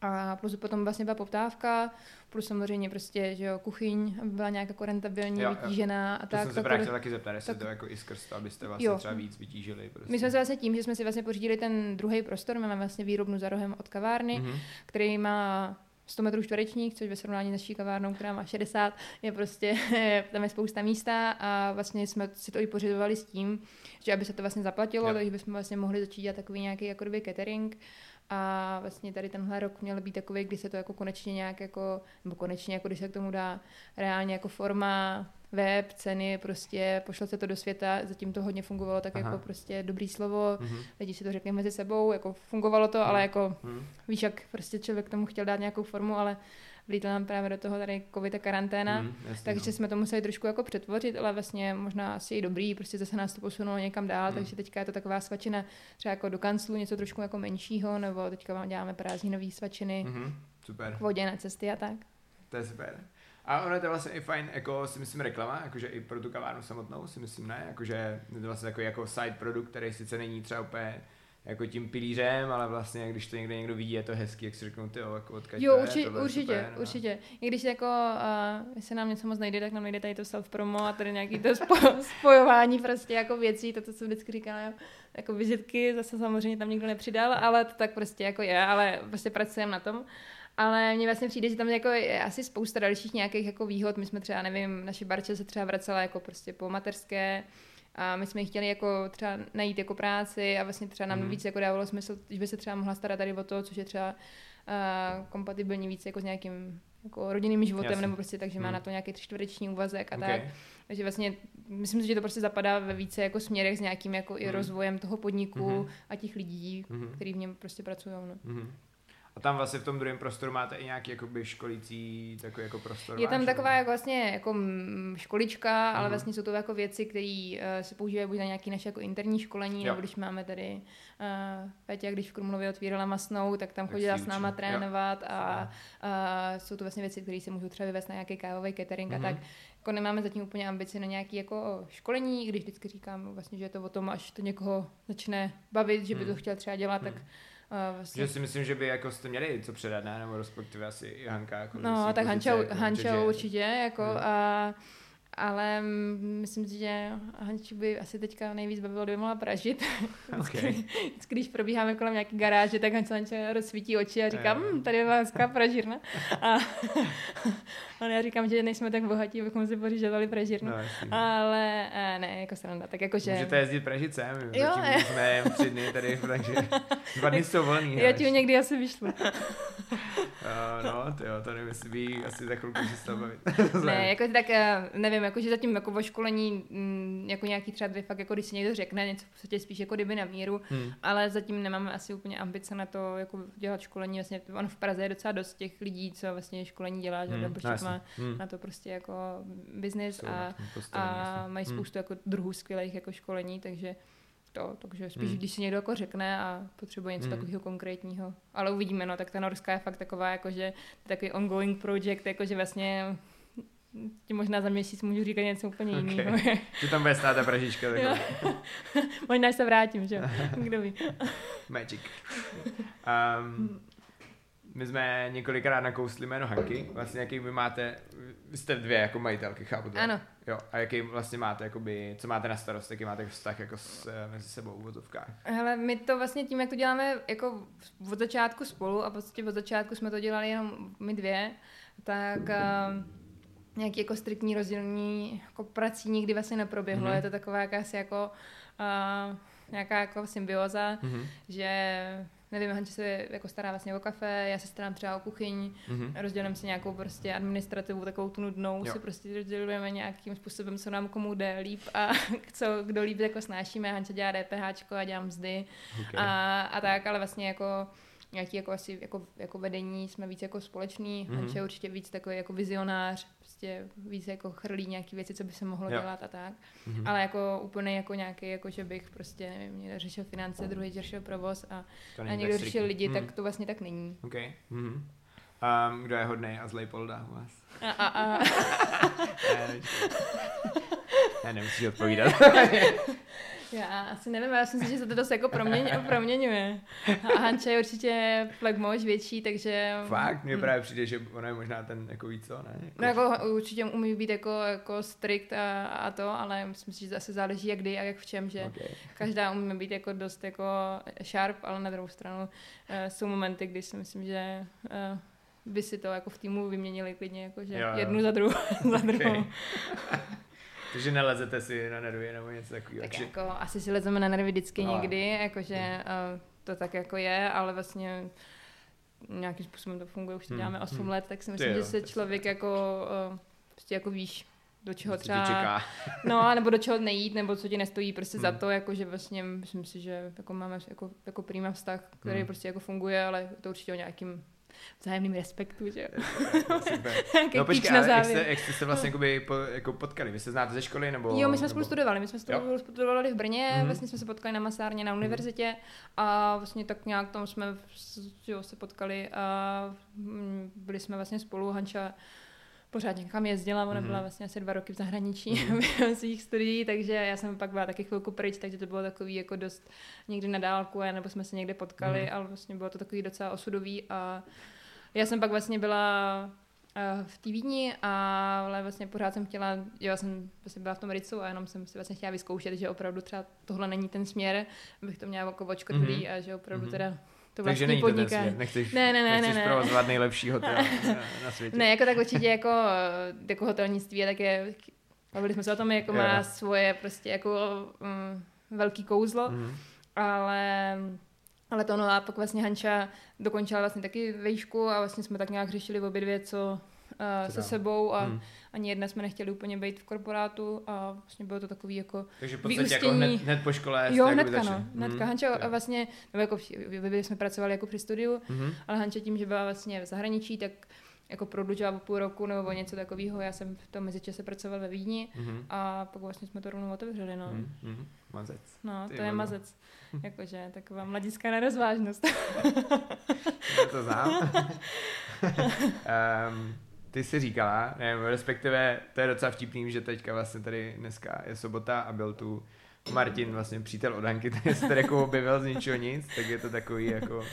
A plus potom vlastně byla poptávka, plus samozřejmě prostě, že jo, kuchyň, byla nějak jako rentabilní, jo, vytížená a to tak. jsem se právě taky zeptat, jestli tak, to jako i skrz to, abyste vlastně jo. třeba víc vytížili. Prostě. My jsme se vlastně tím, že jsme si vlastně pořídili ten druhý prostor, máme vlastně výrobnu za rohem od kavárny, mm-hmm. který má 100 metrů čtverečních, což ve srovnání s naší kavárnou, která má 60, je prostě, tam je spousta místa a vlastně jsme si to i pořizovali s tím, že aby se to vlastně zaplatilo, yep. takže bychom vlastně mohli začít dělat takový nějaký jako catering a vlastně tady tenhle rok měl být takový, kdy se to jako konečně nějak jako, nebo konečně jako když se k tomu dá reálně jako forma web, ceny, prostě pošlo se to do světa, zatím to hodně fungovalo tak Aha. jako prostě dobrý slovo, mm-hmm. lidi si to řekli mezi sebou, jako fungovalo to, mm-hmm. ale mhm. jako mm-hmm. víš, jak prostě člověk tomu chtěl dát nějakou formu, ale vlítla nám právě do toho tady covid a karanténa, mm, jasně, takže no. jsme to museli trošku jako přetvořit, ale vlastně možná asi i dobrý, prostě zase nás to posunulo někam dál, mm. takže teďka je to taková svačina třeba jako do kanclu, něco trošku jako menšího, nebo teďka vám děláme prázdninové svačiny, mm-hmm, super. k vodě na cesty a tak. To je super. A ono je to vlastně i fajn, jako si myslím reklama, jakože i pro tu kavárnu samotnou si myslím ne, jakože je to vlastně takový jako side produkt, který sice není třeba úplně jako tím pilířem, ale vlastně, když to někde někdo vidí, je to hezký, jak si řeknou, ty jako odkaď Jo, to je, určitě, super, no. určitě. I když jako, uh, jestli nám něco moc nejde, tak nám nejde tady to self-promo a tady nějaký to spo, spojování prostě jako věcí, to, co jsem vždycky říkala, jo, jako vizitky, zase samozřejmě tam nikdo nepřidal, ale to tak prostě jako je, ale prostě pracujeme na tom. Ale mně vlastně přijde, že tam jako je asi spousta dalších nějakých jako výhod. My jsme třeba, nevím, naše barče se třeba vracela jako prostě po mateřské, a my jsme chtěli jako třeba najít jako práci a vlastně třeba nám mm. víc jako dávalo smysl, že by se třeba mohla starat tady o to, což je třeba uh, kompatibilní víc jako s nějakým jako rodinným životem, Jasně. nebo prostě tak, že má Mhm. na to nějaký čtvrteční úvazek a Ok. tak. Takže vlastně myslím si, že to prostě zapadá ve více jako směrech s nějakým jako i Mhm. rozvojem toho podniku Mhm. a těch lidí, Mhm. kteří v něm prostě pracují. No. Mhm. A tam vlastně v tom druhém prostoru máte i nějaký jakoby školící takový jako prostor. Je tam taková jako vlastně jako mm, školička, ale Mhm. vlastně jsou to jako věci, které uh, se používají buď na nějaké naše jako interní školení, Jo. nebo když máme tady uh, Peťa, když v Krumlově otvírala masnou, tak tam Tak chodila s náma trénovat a uh, jsou to vlastně věci, které se můžou třeba vyvést na nějaký kávový catering Mhm. a tak. Jako nemáme zatím úplně ambici na nějaké jako školení, když vždycky říkám vlastně, že je to o tom, až to někoho začne bavit, že by Mhm. to chtěl třeba dělat, tak Mhm. uh, vlastně Že si myslím, že by jako jste měli co předat, ne? Nebo respektive asi i Hanka. Jako No, tak Hanča, jako, Hanča určitě, jako, Hmm. a, ale myslím si, že Hanču by asi teďka nejvíc bavilo, kdyby mohla pražit. vždycky, Ok. vždycky, když probíháme kolem nějaký garáže, tak Hanča, Hanča rozsvítí oči a říká, hm, tady je hezká pražírna. A, ale já říkám, že nejsme tak bohatí, abychom si pořizovali pražírnu. No, jasný. Ale a ne, jako sranda, tak jakože... Můžete jezdit pražit sem, Jo, ne. jsme tři dny tady, takže dva dny jsou volný. Já ti někdy asi vyšlu. Uh, no, to jo, to nevím, jestli by asi za chvilku přestal bavit. Ne, jako tak eh, nevím, jako že zatím jako o školení mm, jako nějaký třeba dvě fakt, jako když si někdo řekne něco v podstatě spíš jako kdyby na míru, Hmm. ale zatím nemáme asi úplně ambice na to jako dělat školení, vlastně on v Praze je docela dost těch lidí, co vlastně školení dělá, že Hmm, hmm, no, má Hmm. na to prostě jako business Jsou a, postavení, a mají Hmm. spoustu jako druhů skvělých jako školení, takže to, takže spíš, Hmm. když si někdo jako řekne a potřebuje něco Hmm. takového konkrétního. Ale uvidíme, no, tak ta norská je fakt taková, jakože takový ongoing project, jakože vlastně ti možná za měsíc můžu říkat něco úplně Ok. jiného. Že tam bude stát ta pražička, možná se vrátím, že jo? Kdo ví. magic. Um, my jsme několikrát nakousli jméno Hanky, vlastně jaký vy máte, vy jste dvě jako majitelky, chápu to? Ano. Jo, a jaký vlastně máte, jakoby, co máte na starost, jaký máte vztah jako s, eh, mezi sebou v vozovkách? Hele, my to vlastně tím, jak to děláme jako od začátku spolu a prostě od začátku jsme to dělali jenom my dvě, tak uh, nějaký jako striktní rozdělení jako prací nikdy vlastně neproběhlo. Mhm. Mm-hmm. Je to taková jakási jako uh, nějaká jako symbioza, Mhm. že nevím, Hanče se jako stará vlastně o kafe, já se starám třeba o kuchyň, Mhm. rozdělujeme si nějakou prostě administrativu, takovou tu nudnou, Jo. si prostě rozdělujeme nějakým způsobem, co nám komu jde líp a co, kdo líp jako snášíme. Hanče dělá DPH a dělám mzdy Okay. a, a tak, ale vlastně jako nějaký jako asi jako, jako vedení jsme víc jako společný, Mhm. mm-hmm. Hanče je určitě víc takový jako vizionář, prostě víc jako chrlí nějaký věci, co by se mohlo Jo. dělat a tak. Mhm. Ale jako úplně jako nějaký, jako že bych prostě, nevím, někdo řešil finance, druhý řešil provoz a, a někdo řešil lidi, Mhm. tak to vlastně tak není. OK. Mhm. Um, kdo je hodnej a zlej polda u vás? A, a, a, ne, nemusíš odpovídat. já asi nevím, já si myslím, že se to dost jako proměň, proměňuje. A Hanča je určitě flagmož větší, takže... Fakt, mně právě přijde, že ono je možná ten jako víc, co, ne? No jako určitě umí být jako, jako strikt a, a to, ale myslím si, že zase záleží jak kdy a jak v čem, že Okay. každá umí být jako dost jako sharp, ale na druhou stranu uh, jsou momenty, kdy si myslím, že uh, by si to jako v týmu vyměnili klidně, jako že Jo, jo. jednu za druhou, za druhou. Takže nelezete si na nervy nebo něco takového. Tak jako asi si lezeme na nervy vždycky No. někdy, jakože uh, to tak jako je, ale vlastně nějakým způsobem to funguje, už to Hmm, děláme 8 hmm. let, tak si Ty myslím, jo, že se člověk jako uh, prostě jako víš, do čeho Co třeba, čeká. no, nebo do čeho nejít, nebo co ti nestojí prostě za Hmm. to, jako že vlastně myslím si, že jako máme jako, jako prýma vztah, který Hmm. prostě jako funguje, ale to určitě o nějakým vzájemným respektu, že jo. Nějaký No počkej, ale jak jste, jak jste se vlastně jakoby po, jako potkali? Vy se znáte ze školy nebo? Jo, my jsme spolu nebo... studovali, my jsme spolu studovali v Brně, Mhm. vlastně jsme se potkali na masárně na univerzitě a vlastně tak nějak tam jsme jo, se potkali a mm, byli jsme vlastně spolu, Hanča pořád někam jezdila, ona mm-hmm. byla vlastně asi dva roky v zahraničí mm-hmm. svých studií, takže já jsem pak byla taky chvilku pryč, takže to bylo takový jako dost někdy na dálku, nebo jsme se někde potkali, mm-hmm. ale vlastně bylo to takový docela osudový a já jsem pak vlastně byla uh, v té Vídni, ale vlastně pořád jsem chtěla, jo, já jsem vlastně byla v tom Ricu a jenom jsem si vlastně chtěla vyzkoušet, že opravdu třeba tohle není ten směr, abych to měla jako očkotlý mm-hmm. a že opravdu mm-hmm. teda to Takže není podniká. to ten svět. Nechceš, ne, ne, ne, nechceš ne, ne. provozovat nejlepší hotel na, na světě. Ne, jako tak určitě jako, jako hotelnictví, tak je, bavili jsme se o tom, jako má svoje prostě jako um, velký kouzlo, mm. ale ale to no a pak vlastně Hanča dokončila vlastně taky vejšku a vlastně jsme tak nějak řešili obě dvě, co uh, se sebou a hmm. Ani jedna jsme nechtěli úplně být v korporátu a vlastně bylo to takový jako Takže v podstatě jako hned, hned po škole Jo, hnedka no, hnedka. Hmm. Hanča a vlastně, nebo jako vy jsme pracovali jako při studiu, hmm. ale Hanča tím, že byla vlastně v zahraničí, tak jako prodlužila o půl roku nebo o něco takového. Já jsem v tom mezičase pracoval ve Vídni mm-hmm. a pak vlastně jsme to rovnou otevřeli. No. Mm-hmm. Mazec. No, Ty to je mazec. Jakože taková mladická nerozvážnost. To znám. um, ty jsi říkala, nevím, respektive to je docela vtipný, že teďka vlastně tady dneska je sobota a byl tu Martin, vlastně přítel od Hanky, ten se tady jako objevil z ničeho nic, tak je to takový jako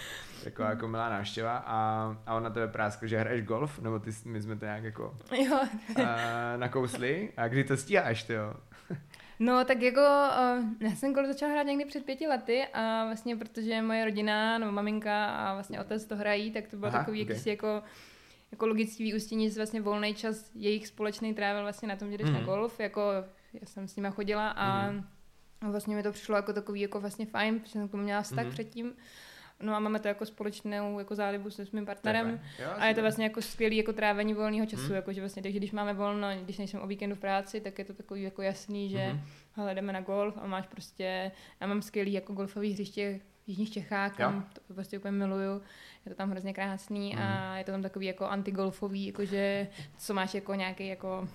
taková jako milá návštěva a, a ona tebe práskla, že hraješ golf, nebo ty, my jsme to nějak jako jo. a, nakousli a kdy to stíháš, ty jo? No, tak jako uh, já jsem golf začala hrát někdy před pěti lety a vlastně protože moje rodina, nebo maminka a vlastně otec to hrají, tak to bylo Aha, takový okay. jakýsi jako jako logický vyústění, že vlastně volný čas jejich společný trávil vlastně na tom, že jdeš mm. na mhm. golf, jako já jsem s nima chodila a mm. vlastně mi to přišlo jako takový jako vlastně fajn, protože jsem k tomu měla vztah mm. předtím. No a máme to jako společnou jako zálibu se svým partnerem jo, a je to vlastně jako skvělý jako trávení volného času, hmm. jako, že vlastně, takže když máme volno, když nejsem o víkendu v práci, tak je to takový jako jasný, že hmm. hele, jdeme na golf a máš prostě, já mám skvělý jako golfový hřiště v Jižních Čechách, kam to prostě úplně miluju, je to tam hrozně krásný hmm. a mhm. je to tam takový jako antigolfový, jakože co máš jako nějaký jako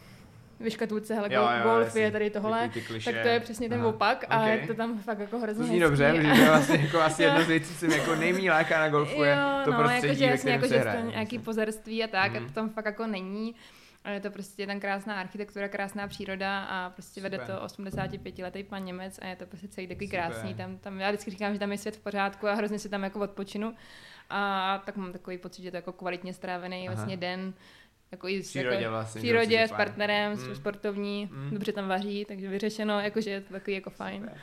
vyškatulce, hele, jo, jo, golf je tady tohle, ty, ty tak to je přesně ten Aha. opak a okay. je to tam fakt jako hrozně Zní dobře, a... že to vlastně jako asi jedna z věcí, co jako nejmí láká na golfu, je to no, prostředí, jako, že, jako, že hraje. nějaký pozerství a tak, mm. a to tam fakt jako není. Ale je to prostě tam krásná architektura, krásná příroda a prostě Super. vede to 85 letý pan Němec a je to prostě celý takový Super. krásný. Tam, tam, já vždycky říkám, že tam je svět v pořádku a hrozně si tam jako odpočinu. A tak mám takový pocit, že to jako kvalitně strávený Aha. vlastně den jako i v přírodě jako, vlastně. Přírodě s partnerem, mm. sportovní, mm. dobře tam vaří, takže vyřešeno, jakože je to takový jako fajn. Super.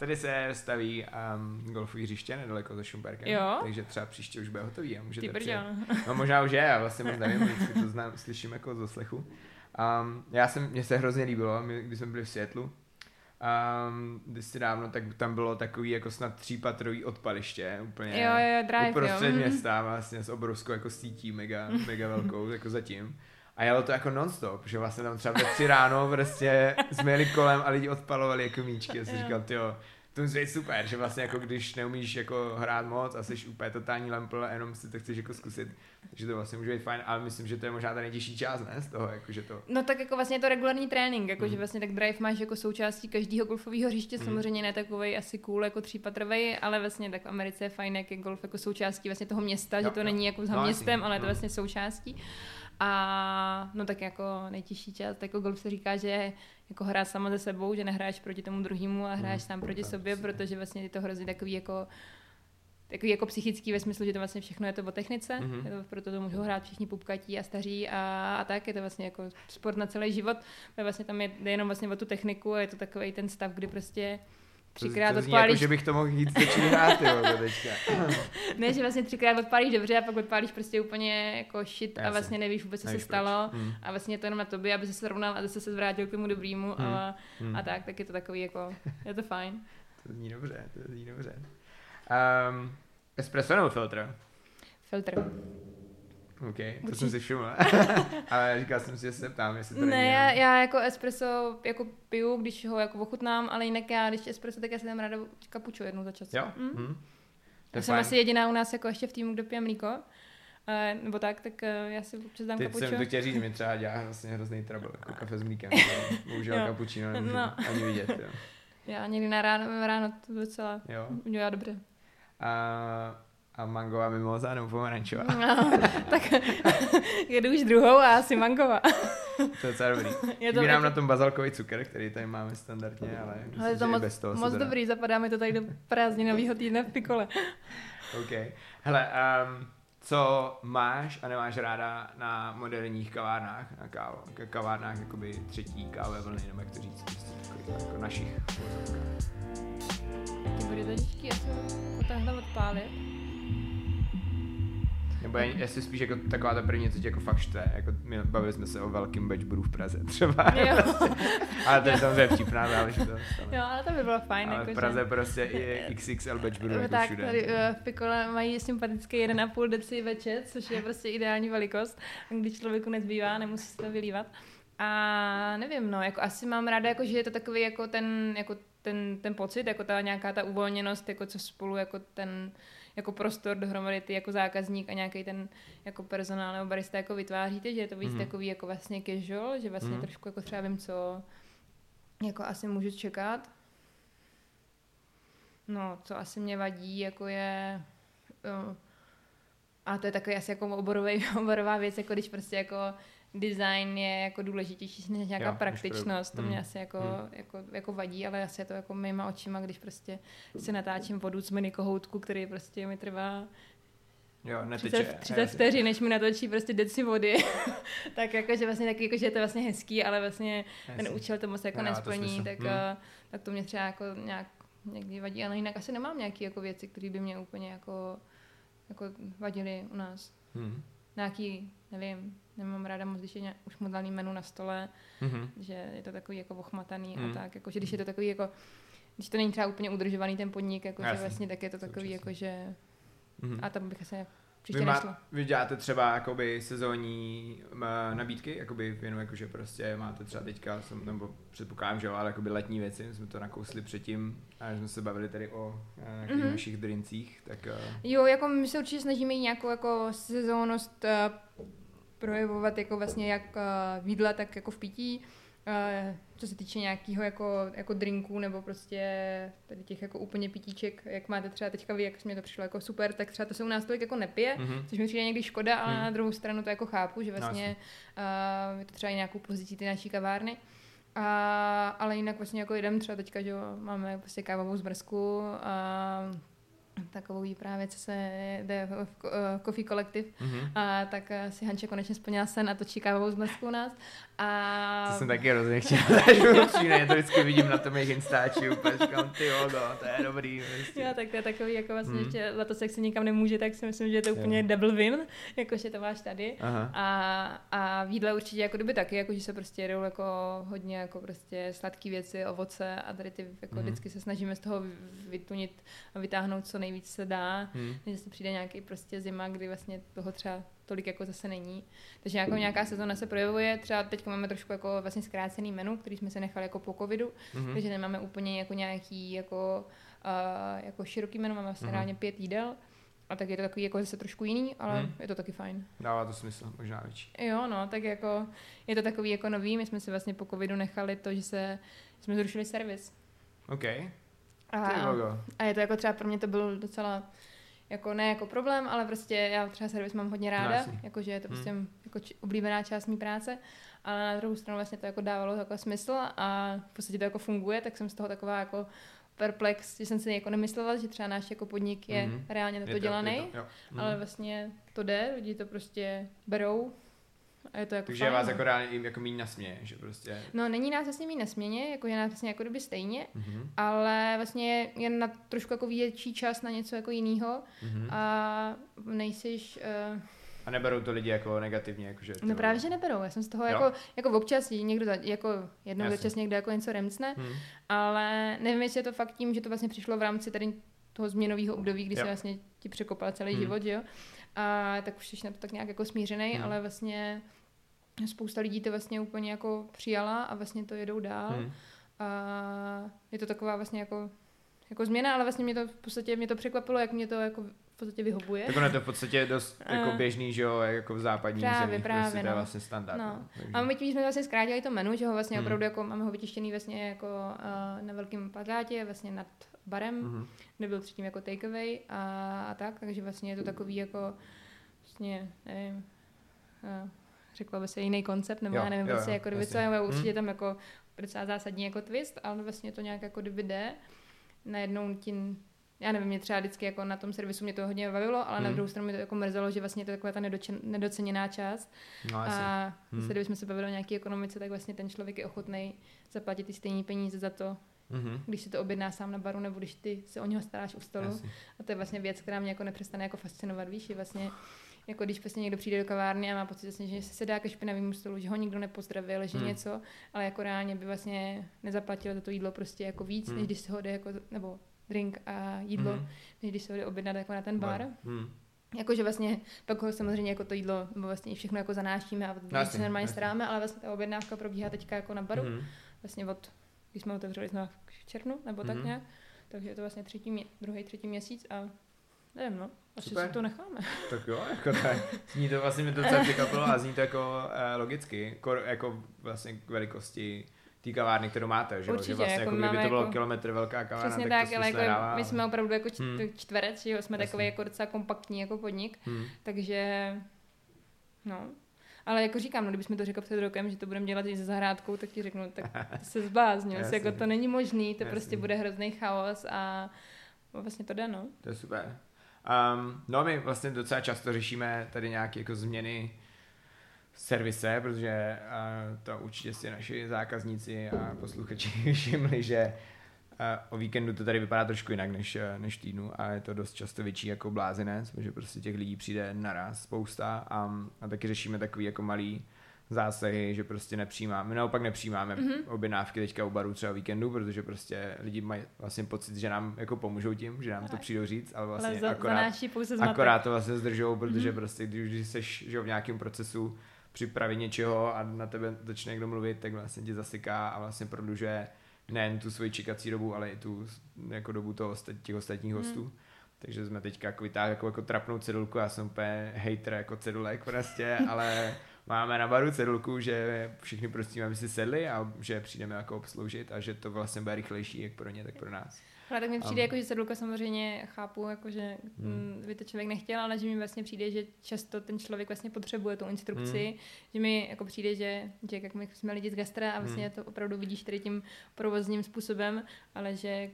Tady se staví um, golfové hřiště nedaleko za Šumperkem, jo? takže třeba příště už bude hotový a můžete Ty přijet. No možná už je, já vlastně moc nevím, to znám, slyším jako z doslechu. Um, já jsem, mně se hrozně líbilo, my, když jsme byli v Světlu, um, kdysi dávno, tak tam bylo takový jako snad třípatrový odpaliště, úplně jo, jo, drive, uprostřed jo. města, vlastně s obrovskou jako sítí mega, mega velkou, jako zatím. A jelo to jako nonstop, že vlastně tam třeba ve tři ráno prostě jsme jeli kolem a lidi odpalovali jako míčky. A jsem říkal, jo, to musí být super, že vlastně jako když neumíš jako hrát moc a jsi úplně totální lempl a jenom si to chceš jako zkusit, že to vlastně může být fajn, ale myslím, že to je možná ta nejtěžší část, ne, z toho, jako, že to... No tak jako vlastně je to regulární trénink, jako mm. že vlastně tak drive máš jako součástí každého golfového hřiště, mm. samozřejmě ne takový asi cool jako třípatrový, ale vlastně tak v Americe je fajn, jak je golf jako součástí vlastně toho města, jo, že to jo. není jako za no, městem, ale je to no. vlastně součástí. A no tak jako nejtěžší část, jako golf se říká, že jako hrát sama ze sebou, že nehráš proti tomu druhému a hráš hmm, sám proti sobě, protože vlastně je to hrozně takový jako takový jako psychický ve smyslu, že to vlastně všechno je to o technice, mm-hmm. je to, proto to můžou hrát všichni pupkatí a staří a, a tak, je to vlastně jako sport na celý život, je vlastně tam je, jde jenom vlastně o tu techniku a je to takový ten stav, kdy prostě třikrát to, to odpálíš... Jako, že bych to mohl jít hrát, jo, teďka. ne, že vlastně třikrát odpálíš dobře a pak odpálíš prostě úplně jako shit a vlastně nevíš vůbec, co se stalo hmm. a vlastně je to jenom na tobě, aby se srovnal a zase se zvrátil k tomu dobrýmu hmm. a, hmm. a tak, tak je to takový jako, je to fajn. To zní dobře, to zní dobře. Um, espresso nebo filtr? Filtr. OK, to Určitě. jsem si všiml. ale říkal jsem si, že se ptám, jestli to Ne, já, já, jako espresso jako piju, když ho jako ochutnám, ale jinak já, když espresso, tak já si tam ráda kapuču jednou za čas. Jo? Mm. Mm. Já jsem asi jediná u nás jako ještě v týmu, kdo pije mlíko. Uh, nebo tak, tak uh, já si občas dám Teď kapučo. jsem to chtěl říct, mi třeba dělá vlastně hrozný trouble, jako kafe s mlíkem. Bohužel kapučino nemůžu no. ani vidět. Jo. Já někdy na ráno, ráno to docela jo. udělá dobře. A A mangová mimoza nebo pomerančová? No, tak jedu už druhou a asi mangová. to je docela dobrý. Je to nám na tom bazalkový cukr, který tady máme standardně, ale, ale myslím, to moc, bez toho moc dobrý, zapadá mi to tady do prázdninového týdne v pikole. OK. Hele, um, co máš a nemáš ráda na moderních kavárnách, na kávo, kavárnách jakoby třetí kávové vlny, nebo jak to říct, prostě takových jako našich To bude to těžký asi takhle odpálit. Nebo je, jestli spíš jako taková ta první, co tě jako fakt štve. Jako my bavili jsme se o velkým Bečburu v Praze třeba. Jo. ale to je samozřejmě vtipná záležitost. Jo, ale to by bylo fajn. Ale jako, v Praze že... prostě i XXL Bečburu jako tak, všude. tady uh, v Pikole mají sympatický 1,5 deci večet, což je prostě ideální velikost, když člověku nezbývá, nemusí se to vylívat. A nevím, no, jako asi mám ráda, jako, že je to takový jako ten, jako ten, ten pocit, jako ta nějaká ta uvolněnost, jako co spolu jako ten jako prostor dohromady ty jako zákazník a nějaký ten jako personál nebo barista jako vytváříte, že je to víc mm-hmm. takový jako vlastně casual, že vlastně mm-hmm. trošku jako třeba vím, co jako asi můžu čekat. No, co asi mě vadí, jako je uh, a to je takový asi jako oborový, oborová věc, jako když prostě jako design je jako důležitější než nějaká jo, praktičnost. To mě mm. asi jako, mm. jako, jako, vadí, ale asi je to jako mýma očima, když prostě si natáčím vodu z mini kohoutku, který prostě mi trvá Jo, neteče. 30, 30 vteřin, než mi natočí prostě deci vody. tak jakože vlastně taky, jakože je to vlastně hezký, ale vlastně Jasný. ten účel to moc jako no, nesplní, to tak, hmm. tak to mě třeba jako nějak někdy vadí, ale jinak asi nemám nějaké jako věci, které by mě úplně jako, jako vadily u nás. Hmm. Nějaký, nevím, nemám ráda moc, když je nějak, už modelný menu na stole, mm-hmm. že je to takový jako ochmataný mm. a mhm. tak, jako, že když je to takový jako, když to není třeba úplně udržovaný ten podnik, jako, že vlastně tak je to takový jako, že mm-hmm. a tam bych asi příště vy, má, vy děláte třeba jakoby sezónní nabídky, jakoby jenom jakože prostě máte třeba teďka, jsem, nebo předpokládám, že jo, ale jakoby letní věci, my jsme to nakousli předtím, a jsme se bavili tady o nějakých mm-hmm. našich drincích, tak... Uh... Jo, jako my se určitě snažíme jít nějakou jako sezónnost uh, projevovat jako vlastně jak v jídle, tak jako v pití. Co se týče nějakého jako, jako drinků nebo prostě tady těch jako úplně pitíček, jak máte třeba teďka vy, jak mi to přišlo jako super, tak třeba to se u nás tolik jako nepije, mm-hmm. což mi přijde někdy škoda, ale mm. na druhou stranu to jako chápu, že vlastně uh, je to třeba i nějakou pozicí ty naší kavárny. A, ale jinak vlastně jako jdem třeba teďka, že máme prostě kávovou zmrzku a takovou právě, co se jde v Coffee Collective, mm-hmm. a tak eh, si Hanče konečně splnila sen a točí kávovou zmrzku u nás. A... To jsem taky hrozně chtěl, já to vždycky vidím na tom jejich instači, úplně říkám, ty jo, no, to je dobrý. Vlastně. Jo, tak to je takový, jako vlastně, mm. že to jak se nikam nemůže, tak si myslím, že je to úplně jo. double win, jakože to máš tady. Aha. A, a v jídle určitě jako kdyby taky, jako že se prostě jedou jako hodně jako prostě sladké věci, ovoce a tady ty jako mm. vždycky se snažíme z toho vytunit a vytáhnout co nejvíc se dá, mm. že se přijde nějaký prostě zima, kdy vlastně toho třeba tolik jako zase není. Takže jako nějaká sezóna se projevuje, třeba teď máme trošku jako vlastně zkrácený menu, který jsme se nechali jako po covidu, mm-hmm. takže nemáme úplně jako nějaký jako, uh, jako široký menu, máme vlastně mm-hmm. reálně pět jídel, a tak je to takový jako zase trošku jiný, ale hmm. je to taky fajn. Dává to smysl, možná větší. Jo, no, tak jako je to takový jako nový, my jsme si vlastně po covidu nechali to, že se, jsme zrušili servis. OK. A, a je to jako třeba pro mě to byl docela jako ne jako problém, ale prostě já třeba servis mám hodně ráda, no, jakože je to prostě hmm. jako či, oblíbená část mý práce, ale na druhou stranu vlastně to jako dávalo jako smysl a v podstatě to jako funguje, tak jsem z toho taková jako perplex, že jsem si jako nemyslela, že třeba náš jako podnik je mm-hmm. reálně na to, to dělaný, to. Mm-hmm. ale vlastně to jde, lidi to prostě berou a je to jako Takže je vás jako reálně jako míň na směně, že prostě... No, není nás vlastně míň na směně, jako je nás vlastně jako kdyby stejně, mm-hmm. ale vlastně je na trošku jako větší čas na něco jako jiného mm-hmm. a nejsiš... Uh, a neberou to lidi jako negativně, jakože... To... No právě, že neberou. Já jsem z toho jo? jako, jako občas někdo, jako jednou Jasně. občas někdo jako něco remcne, hmm. ale nevím, jestli je to fakt tím, že to vlastně přišlo v rámci tady toho změnového období, kdy jo. se vlastně ti překopal celý hmm. život, že jo. A tak už jsi na to tak nějak jako smířený, hmm. ale vlastně spousta lidí to vlastně úplně jako přijala a vlastně to jedou dál. Hmm. A je to taková vlastně jako, jako změna, ale vlastně mě to v podstatě mě to překvapilo, jak mě to jako podstatě vyhovuje. Tak ono je to v podstatě dost jako A- běžný, že jo, jako v západních Právě, zemích, právě, prostě to je no. vlastně standard. No. No. Takže, A my tím jsme vlastně zkrátili to menu, že ho vlastně Hmm. opravdu jako máme ho vytištěný vlastně jako uh, na velkém plakátě, vlastně nad barem, Mhm. kde byl předtím jako takeaway a, a tak, takže vlastně je to takový jako vlastně, nevím, uh, řekla by se jiný koncept, nebo Jo, já nevím, jo, prostě jo, jako kdyby co, jasně. ale určitě Hmm. tam jako docela zásadní jako twist, ale vlastně to nějak jako kdyby jde, najednou tím já nevím, mě třeba vždycky jako na tom servisu mě to hodně bavilo, ale na Hmm. druhou stranu mě to jako mrzelo, že vlastně to je taková ta nedočen, nedoceněná část, No, a Hmm. kdybychom se bavili o nějaké ekonomice, tak vlastně ten člověk je ochotný zaplatit ty stejné peníze za to, Mhm. když si to objedná sám na baru, nebo když ty se o něho staráš u stolu. Jasně. A to je vlastně věc, která mě jako nepřestane jako fascinovat, víš, je vlastně jako když prostě někdo přijde do kavárny a má pocit, vlastně, že se sedá ke špinavému stolu, že ho nikdo nepozdravil, že Hmm. něco, ale jako reálně by vlastně nezaplatil za to jídlo prostě jako víc, Hmm. než když se ho jde jako, nebo drink a jídlo, Mhm. než když se ho jde objednat jako na ten bar. Mhm. Jakože vlastně pak ho samozřejmě jako to jídlo, nebo vlastně všechno jako zanášíme a Jasně, se normálně staráme, ale vlastně ta objednávka probíhá teďka jako na baru, Mhm. vlastně od, když jsme otevřeli jsme v červnu, nebo tak Mhm. nějak, takže je to vlastně třetí, mě, druhý, třetí měsíc a nevím, no, asi Super. si to necháme. Tak jo, jako tak. Zní to vlastně mi to docela překvapilo a zní to jako eh, logicky, kor, jako vlastně k velikosti té kavárny, kterou máte, že? Určitě, že vlastně jako jako, kdyby to bylo jako- kilometr velká kavárna, Přesně tak, tak, to ale jako nedává, my jsme opravdu jako č- Hmm. čtverec, že jo, jsme Jasně. takový jako docela kompaktní jako podnik, Hmm. takže no. Ale jako říkám, no, kdybychom to řekl před rokem, že to budeme dělat i se zahrádkou, tak ti řeknu, tak se zbláznil, jako to není možný, to Jasně. prostě bude hrozný chaos a vlastně to jde, no. To je super. Um, no my vlastně docela často řešíme tady nějaké jako změny servise, protože uh, to určitě si naši zákazníci a posluchači všimli, že o víkendu to tady vypadá trošku jinak než, eh, než týdnu a je to dost často větší jako blázinec, protože prostě těch lidí přijde naraz spousta a, a taky řešíme takový jako malý zásahy, že prostě nepřijímáme, my naopak nepřijímáme Mhm. mm-hmm. objednávky teďka u baru třeba o víkendu, protože prostě lidi mají vlastně pocit, že nám jako pomůžou tím, že nám to přijdou říct, ale Ale vlastně za, akorát, pouze zmatek. akorát to vlastně zdržou, protože Mhm. prostě když, jsi že v nějakém procesu připravit něčeho a na tebe začne někdo mluvit, tak vlastně ti zasyká a vlastně prodlužuje nejen tu svoji čekací dobu, ale i tu jako dobu toho, těch ostatních Mhm. hostů. Takže jsme teďka jako vytáhli jako, jako trapnou cedulku, já jsem úplně hater jako cedulek prostě, ale máme na baru cedulku, že všichni prosíme, aby si sedli a že přijdeme jako obsloužit a že to vlastně bude rychlejší jak pro ně, tak pro nás. Ale tak mi přijde, Am. jako, že sedlka samozřejmě chápu, jako, že Hmm. hmm. by to člověk nechtěl, ale že mi vlastně přijde, že často ten člověk vlastně potřebuje tu instrukci, Hmm. že mi jako přijde, že, že jak my jsme lidi z gastra a vlastně Hmm. to opravdu vidíš tady tím provozním způsobem, ale že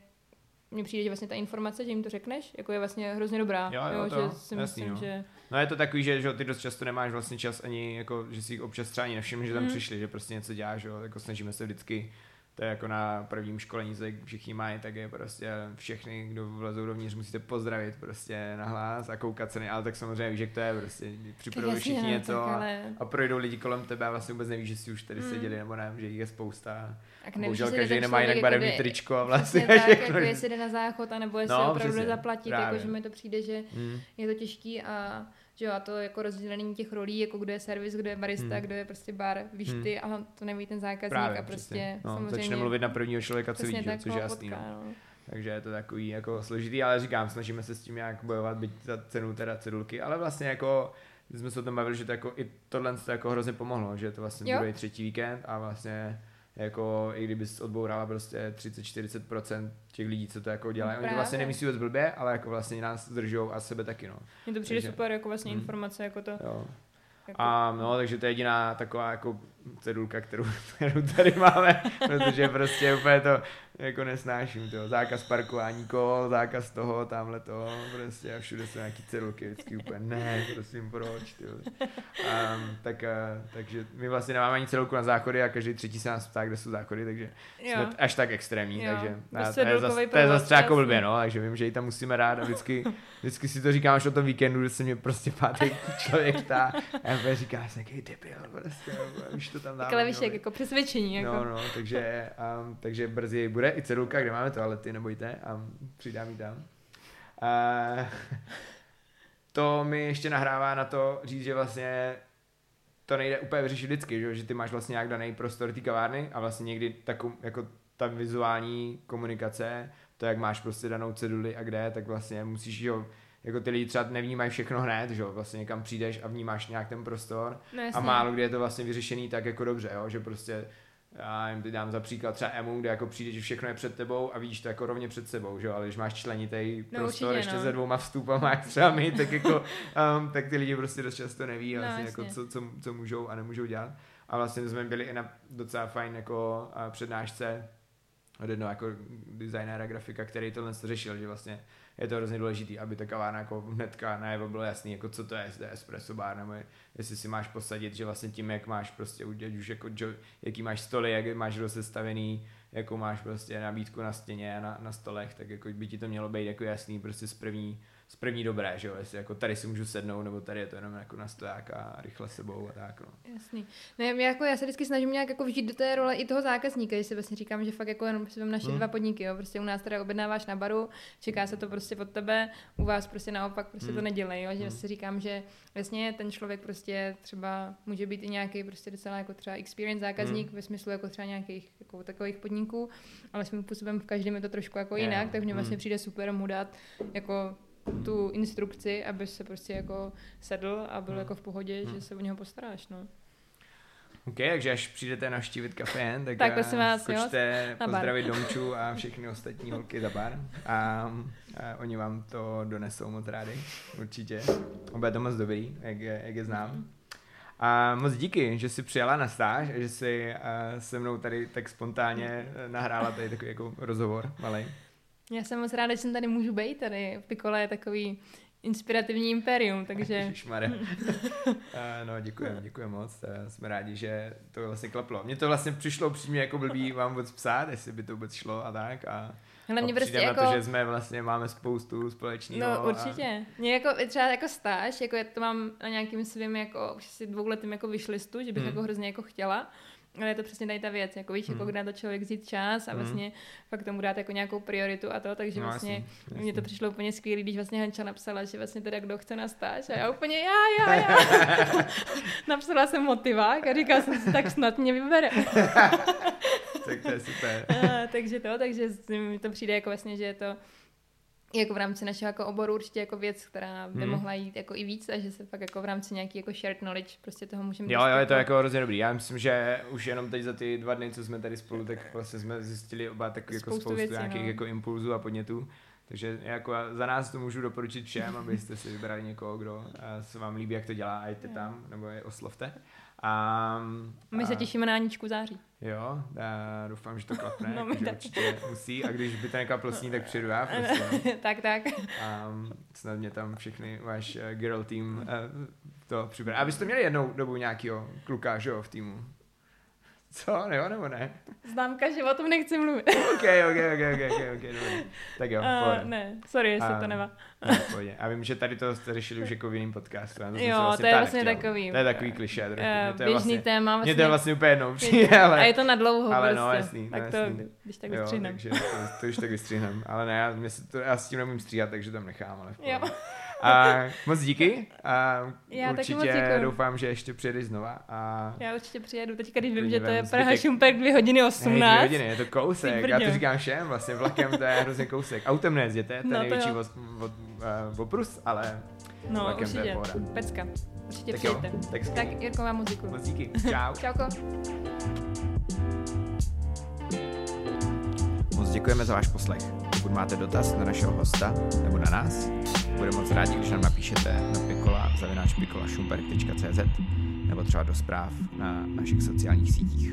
mně přijde, že vlastně ta informace, že jim to řekneš, jako je vlastně hrozně dobrá. Jo, jo, to, že si jasný, myslím, no. že No je to takový, že, že ty dost často nemáš vlastně čas ani, jako, že si občas třeba ani nevšiml, že tam Mm. přišli, že prostě něco děláš, jo, jako snažíme se vždycky, to je jako na prvním školení, co všichni mají, tak je prostě všechny, kdo vlezou dovnitř, musíte pozdravit prostě na hlas a koukat se, ne- ale tak samozřejmě víš, jak to je, prostě připravují všichni no, něco tak a, ale... a projdou lidi kolem tebe a vlastně vůbec nevíš, že si už tady Mm. seděli nebo ne, že jich je spousta. Tak A Bohužel každý nemá jinak barevný tričko a vlastně tak, všechno. jako jestli jde na záchod, anebo jestli No, opravdu přesně, zaplatit, jako, právě. že mi to přijde, že Mm. je to těžký a že jo, a to jako rozdělení těch rolí, jako kdo je servis, kdo je barista, Hmm. kdo je prostě bar, víš Hmm. ty, ale to neví ten zákazník Právě, a prostě přesně. No, samozřejmě... začne mluvit na prvního člověka, co vidí, což je jasný. potká, No. no. Takže je to takový jako složitý, ale říkám, snažíme se s tím nějak bojovat, byť za cenu teda cedulky, ale vlastně jako my jsme se o tom bavili, že to jako i tohle to jako hrozně pomohlo, že je to vlastně Jo. druhý, třetí víkend a vlastně jako i kdyby odbourala prostě 30-40% těch lidí, co to jako dělají. Oni to vlastně nemyslí vůbec blbě, ale jako vlastně nás zdržou a sebe taky, no. Mně to přijde Takže- super, jako vlastně Hmm. informace, jako to. Jo. Jako, A no, takže to je jediná taková jako cedulka, kterou, kterou tady máme, protože prostě úplně to jako nesnáším, to zákaz parkování kol, zákaz toho, tamhle toho, prostě a všude jsou nějaký cedulky, vždycky úplně ne, prosím, proč, tyjo. Um, tak, uh, takže my vlastně nemáme ani cedulku na záchody a každý třetí se nás ptá, kde jsou záchody, takže jo. jsme až tak extrémní, Jo, takže a to je zas, to je zase jako blbě, no, takže vím, že ji tam musíme rád a vždycky, vždycky si to říkám až o tom víkendu, kdy se mě prostě pátý člověk ptá a já říká, jsem jaký debil, prostě, no, už to tam dáme. Tak ale víš, no, jak jako přesvědčení, jako. No, no, takže, um, takže brzy bude i cedulka, kde máme toalety, nebojte, a přidám ji tam. Uh, to mi ještě nahrává na to říct, že vlastně to nejde úplně vyřešit vždycky, že, že ty máš vlastně nějak daný prostor té kavárny a vlastně někdy takovou, jako ta vizuální komunikace, to jak máš prostě danou ceduli a kde, tak vlastně musíš jo, jako ty lidi třeba nevnímají všechno hned, že jo, vlastně někam přijdeš a vnímáš nějak ten prostor No, a málo kdy je to vlastně vyřešený tak jako dobře, jo, že prostě já jim teď dám za příklad třeba EMU, kde jako přijde, že všechno je před tebou a vidíš to jako rovně před sebou, že jo, ale když máš členitý No, prostor určitě, ještě no. se dvouma vstupama, jak třeba my, tak jako, um, tak ty lidi prostě dost často neví No, vlastně jako co, co, co, můžou a nemůžou dělat. A vlastně jsme byli i na docela fajn jako uh, přednášce od jednoho jako designéra, grafika, který tohle řešil, že vlastně je to hrozně důležitý, aby ta kavárna jako hnedka najevo bylo jasný, jako co to je, jestli to je espresso bar, nebo jestli si máš posadit, že vlastně tím, jak máš prostě udělat už jako, jaký máš stoly, jak máš rozestavený, jakou máš prostě nabídku na stěně a na, na stolech, tak jako by ti to mělo být jako jasný prostě z první, z první dobré, že jo, jestli jako tady si můžu sednout, nebo tady je to jenom jako na stoják a rychle sebou a tak, no. Jasný. Ne, já, jako, já se vždycky snažím nějak jako vžít do té role i toho zákazníka, že si vlastně říkám, že fakt jako jenom si naše Hmm. dva podniky, jo. Prostě u nás teda objednáváš na baru, čeká se to prostě od tebe, u vás prostě naopak prostě Hmm. to nedělej, jo. Že Hmm. si říkám, že vlastně ten člověk prostě třeba může být i nějaký prostě docela jako třeba experience zákazník Hmm. ve smyslu jako třeba nějakých jako takových podniků, ale svým způsobem v každém je to trošku jako jinak, no. tak mně vlastně Hmm. přijde super mu dát jako tu instrukci, aby se prostě jako sedl a byl Hmm. jako v pohodě, Hmm. že se o něho postaráš, no. OK, takže až přijdete navštívit kafén, tak, Tak prosím vás, jo, skočte na bar. pozdravit Domču a všechny ostatní holky za bar a, a oni vám to donesou moc rádi, určitě. Bude to moc dobrý, jak je, jak je znám. A moc díky, že jsi přijala na stáž a že jsi se mnou tady tak spontánně nahrála tady takový jako rozhovor malej. Já jsem moc ráda, že jsem tady můžu být. Tady Pikola je takový inspirativní imperium, takže Ježišmarja. Eh, no, děkujeme, děkujeme moc. Eh, Jsme rádi, že to vlastně klaplo. Mně to vlastně přišlo přímě jako blbý vám vůbec psát, jestli by to vůbec šlo a tak. A, hele, mě a prostě jako... na to, že jsme vlastně máme spoustu společného. No určitě. Mě jako třeba jako stáž, jako je to mám na nějakým svým jako asi dvouletým jako vyšlistu, že bych Hmm. jako hrozně jako chtěla. Ale je to přesně tady ta věc, jako víš, jako Hmm. kde na to člověk vzít čas a Hmm. vlastně fakt tomu dát jako nějakou prioritu a to, takže No, vlastně jasný, jasný. mně to přišlo úplně skvělé, když vlastně Hanča napsala, že vlastně teda kdo chce na stáž a já úplně já, já, já. napsala jsem motivák a říkala jsem si, tak snad mě vybere. tak to je super. A, takže to, takže mi to přijde jako vlastně, že je to jako v rámci našeho jako oboru určitě jako věc, která by Hmm. mohla jít jako i víc a že se fakt jako v rámci nějaký jako shared knowledge prostě toho můžeme Jo, jo, je to jako hrozně dobrý. Já myslím, že už jenom teď za ty dva dny, co jsme tady spolu, tak vlastně jsme zjistili oba takový jako Spoustu spoustu věcí, nějakých no. jako impulzů a podnětů. Takže jako za nás to můžu doporučit všem, abyste si vybrali někoho, kdo eh, se vám líbí, jak to dělá a jděte tam, nebo je oslovte. A, My se a- těšíme na Aničku září. Jo, já doufám, že to klapne, No, že taky. určitě musí a když by to neklaplo s ní, tak přijedu já prostě. tak, tak. A snad mě tam všechny váš uh, girl team to přibere. A vy jste měli jednou dobu nějakého kluka, že jo, v týmu? Co, nebo, nebo ne? Známka, že o tom nechci mluvit. OK, OK, OK, OK, OK, okay dobrý. Tak jo, Uh, pohodě. ne, sorry, jestli A- to nemá. Ne, pohodě. A vím, že tady to jste řešili už jako v jiném podcastu. to Jo, vlastně to je vlastně nechtěl. takový, To je takový trochu. Uh, Mně to je běžný vlastně, téma. Mně to je vlastně úplně jednou, a ale... je to na dlouho ale prostě. no, jasný, tak no, to, jasný. když tak Jo, vystřihnem. takže to, to už tak vystříhneme. Ale ne, já, mě se to, já s tím nemůžu stříhat, takže tam nechám, ale v Jo. A moc díky. A Já taky moc určitě děkuju. doufám, že ještě přijedeš znova. A Já určitě přijedu, teďka když vím, že to je vem Praha zbytek- Šumpek 2 hodiny Hej, 18. dvě hodiny, je to kousek, já to říkám všem, vlastně vlakem to je hrozně kousek. Autem nejezděte, to je No to největší jo. od, od, uh, oprus, ale No, vlakem to je určitě. pohoda. Pecka. Určitě Tak jo, přijďte. tak Tak Jirko, vám muziku. moc díky. Čau. Čauko. Moc děkujeme za váš poslech. Pokud máte dotaz na našeho hosta nebo na nás, budeme moc rádi, když nám napíšete na pikola zavináč nebo třeba do zpráv na našich sociálních sítích.